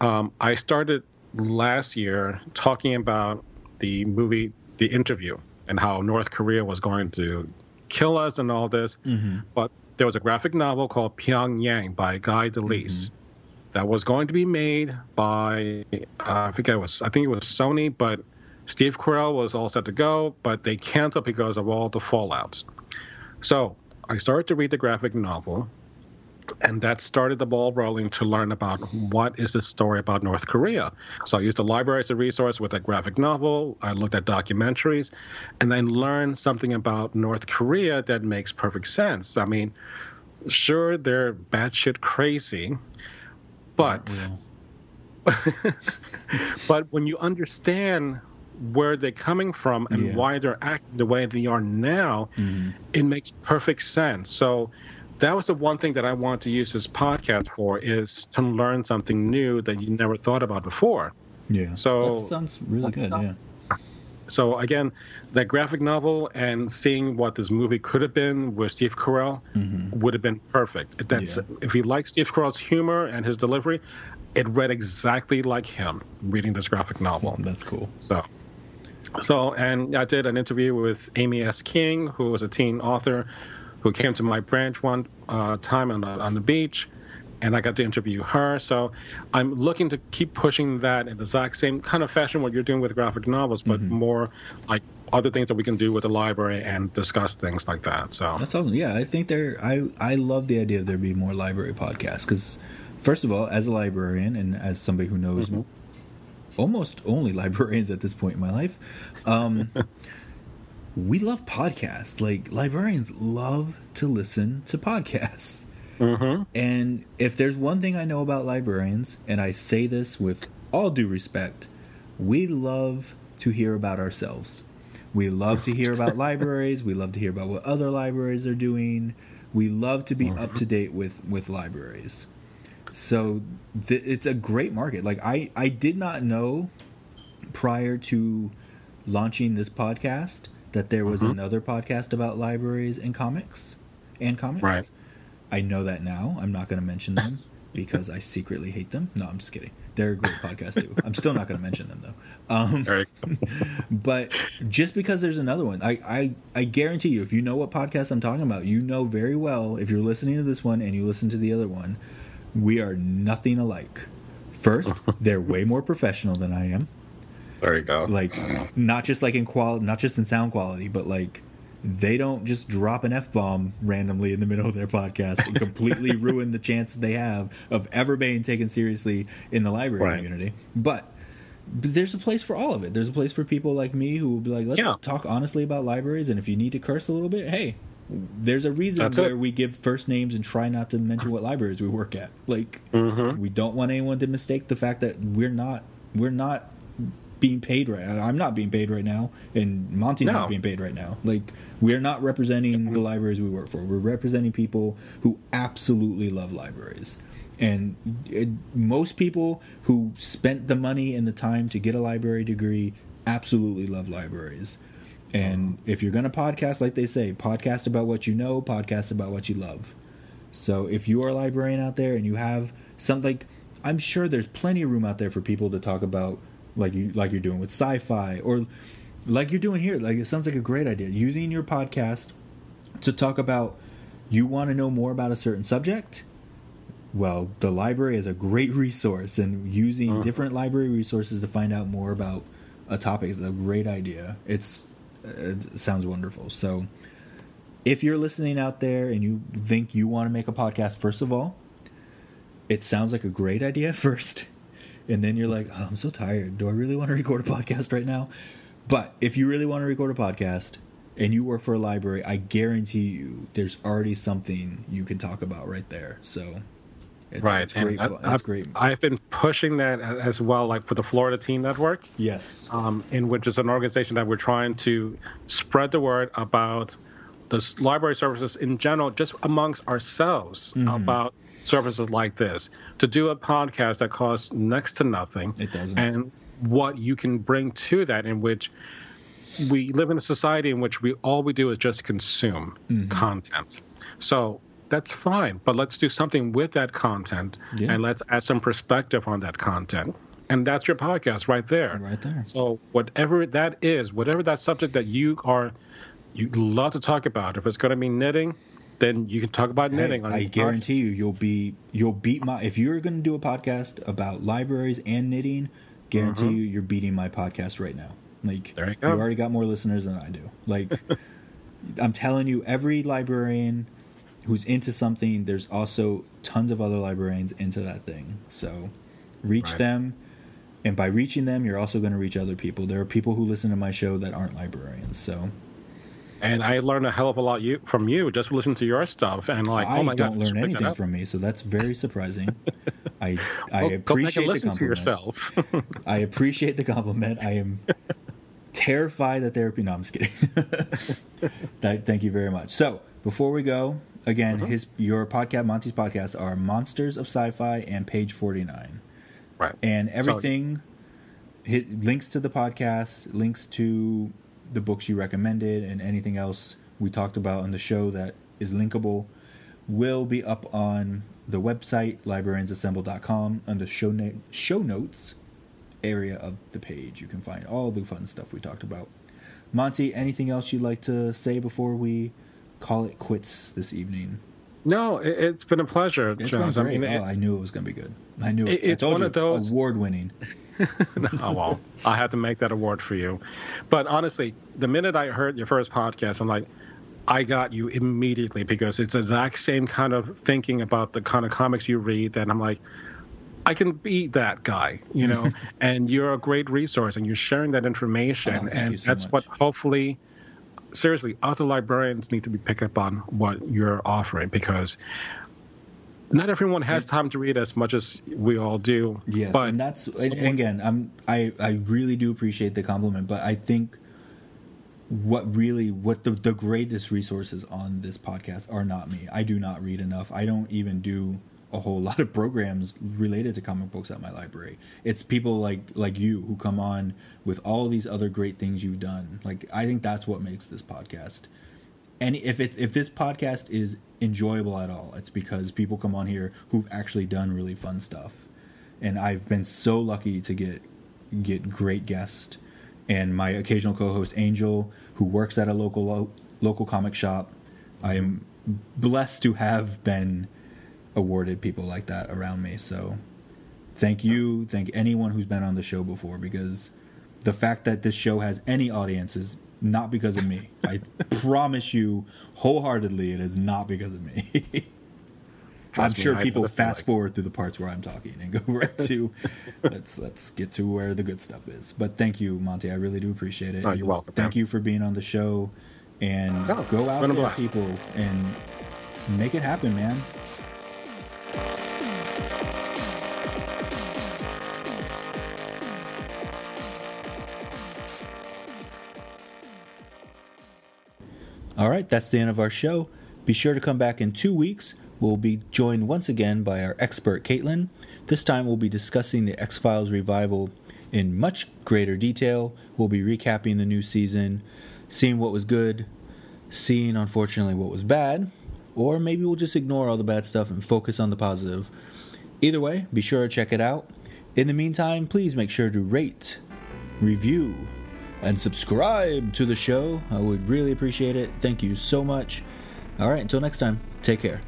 um, i started last year talking about the movie the interview and how north korea was going to kill us and all this. Mm-hmm. but there was a graphic novel called Pyongyang by Guy Delisle that was going to be made by uh, I forget it was I think it was Sony, but Steve Carell was all set to go, but they canceled because of all the fallouts. So I started to read the graphic novel, and that started the ball rolling to learn about what is the story about North Korea. So I used the library as a resource with a graphic novel. I looked at documentaries, and then learned something about North Korea that makes perfect sense. I mean, sure they're batshit crazy, but but when you understand where they're coming from and Yeah. why they're acting the way they are now, Mm-hmm. it makes perfect sense. So that was the one thing that I wanted to use this podcast for is to learn something new that you never thought about before. Yeah. So- that sounds really good. Yeah. So again, that graphic novel and seeing what this movie could have been with Steve Carell would have been perfect. That's Mm-hmm. Yeah. if you like Steve Carell's humor and his delivery, it read exactly like him reading this graphic novel. That's cool. So, so and I did an interview with Amy S. King, who was a teen author, who came to my branch one uh, time on the, on the beach, and I got to interview her. So I'm looking to keep pushing that in the exact same kind of fashion what you're doing with graphic novels, but more like other things that we can do with the library and discuss things like that. So That's awesome. Yeah, I think there. I I love the idea of there being more library podcasts because, first of all, as a librarian and as somebody who knows almost only librarians at this point in my life, um, we love podcasts. Like librarians love to listen to podcasts. And if there's one thing I know about librarians, and I say this with all due respect, we love to hear about ourselves. We love to hear about libraries. We love to hear about what other libraries are doing. We love to be up to date with with libraries. So th- it's a great market. Like I I did not know prior to launching this podcast that there was another podcast about libraries and comics and comics. Right. I know that now. I'm not going to mention them because I secretly hate them. No, I'm just kidding. They're a great podcast too. I'm still not going to mention them though. Um, but just because there's another one, I, I I guarantee you, if you know what podcast I'm talking about, you know very well. If you're listening to this one and you listen to the other one, we are nothing alike. First, they're way more professional than I am. There you go. Like, not just like in quality, not just in sound quality, but like they don't just drop an f bomb randomly in the middle of their podcast and completely ruin the chance they have of ever being taken seriously in the library right. community. But, but there's a place for all of it. There's a place for people like me who will be like, let's yeah. talk honestly about libraries, and if you need to curse a little bit, hey, there's a reason That's where it. we give first names and try not to mention what libraries we work at. Like, mm-hmm. we don't want anyone to mistake the fact that we're not we're not being paid right. I'm not being paid right now, and Monty's no. not being paid right now. Like we're not representing the libraries we work for. We're representing people who absolutely love libraries. And it, most people who spent the money and the time to get a library degree absolutely love libraries. And if you're going to podcast, like they say, podcast about what you know, podcast about what you love. So if you are a librarian out there and you have something, like, I'm sure there's plenty of room out there for people to talk about like you like you're doing with sci-fi or like you're doing here. Like it sounds like a great idea. Using your podcast to talk about you want to know more about a certain subject. Well, the library is a great resource, and using uh-huh. different library resources to find out more about a topic is a great idea. It's it sounds wonderful. So, if you're listening out there and you think you want to make a podcast, first of all, it sounds like a great idea first and then you're like, oh, I'm so tired. Do I really want to record a podcast right now? But if you really want to record a podcast and you work for a library, I guarantee you there's already something you can talk about right there. So it's, right. It's great. I, it's great. I've been pushing that as well, like for the Florida Teen Network. Yes. Um, in which is an organization that we're trying to spread the word about the library services in general, just amongst ourselves mm-hmm. about services like this to do a podcast that costs next to nothing. It doesn't. And what you can bring to that, in which we live in a society in which we all we do is just consume mm-hmm. content. So that's fine, but let's do something with that content yeah. and let's add some perspective on that content. And that's your podcast right there. Right there. So whatever that is, whatever that subject that you are you love to talk about, if it's going to be knitting, then you can talk about knitting. I, I guarantee you, you'll be you'll beat my. If you're going to do a podcast about libraries and knitting, guarantee mm-hmm. you, you're beating my podcast right now. Like there you, go. you already got more listeners than I do. Like I'm telling you, every librarian who's into something, there's also tons of other librarians into that thing. So reach right. them. And by reaching them, you're also going to reach other people. There are people who listen to my show that aren't librarians. So and I learned a hell of a lot you, from you just listening to your stuff. And like, oh I oh my don't God, learn anything from me, so that's very surprising. I I well, appreciate listen the compliment. to yourself. I appreciate the compliment. I am terrified that therapy. No, I'm just kidding. that, thank you very much. So before we go, again, mm-hmm. his your podcast, Monty's podcast, are Monsters of Sci-Fi and Page Forty Nine. Right. And everything. So, hit links to the podcast, links to the books you recommended and anything else we talked about on the show that is linkable will be up on the website librariansassemble.com on the show, na- show notes area of the page you can find all the fun stuff we talked about monty anything else you'd like to say before we call it quits this evening no it, has been a pleasure it's Jones. been great. I, mean, oh, it, I knew it was going to be good i knew it, it it's one of those award winning oh well, I had to make that award for you. But honestly, the minute I heard your first podcast, I'm like, I got you immediately because it's the exact same kind of thinking about the kind of comics you read that I'm like, I can be that guy, you know, and you're a great resource and you're sharing that information. Oh, and so that's much. what hopefully, seriously, other librarians need to be picked up on what you're offering because not everyone has time to read as much as we all do. Yes, but and that's and again, I'm I I really do appreciate the compliment, but I think what really what the the greatest resources on this podcast are not me. I do not read enough. I don't even do a whole lot of programs related to comic books at my library. It's people like like you who come on with all these other great things you've done. Like I think that's what makes this podcast And if it if this podcast is enjoyable at all, it's because people come on here who've actually done really fun stuff, and I've been so lucky to get get great guests, and my occasional co-host Angel, who works at a local lo- local comic shop. I am blessed to have been awarded people like that around me. So thank you, thank anyone who's been on the show before because the fact that this show has any audience is not because of me. I promise you wholeheartedly it is not because of me. I'm me, sure people fast feeling. forward through the parts where I'm talking and go right to let's let's get to where the good stuff is. But thank you, Monty. I really do appreciate it. Oh, you're welcome, Thank man. you for being on the show and No, go out there, people, and make it happen, man. All right, that's the end of our show. Be sure to come back in two weeks. We'll be joined once again by our expert, Caitlin. This time we'll be discussing the X Files revival in much greater detail. We'll be recapping the new season, seeing what was good, seeing, unfortunately, what was bad, or maybe we'll just ignore all the bad stuff and focus on the positive. Either way, be sure to check it out. In the meantime, please make sure to rate, review, and subscribe to the show. I would really appreciate it. Thank you so much. All right, until next time, take care.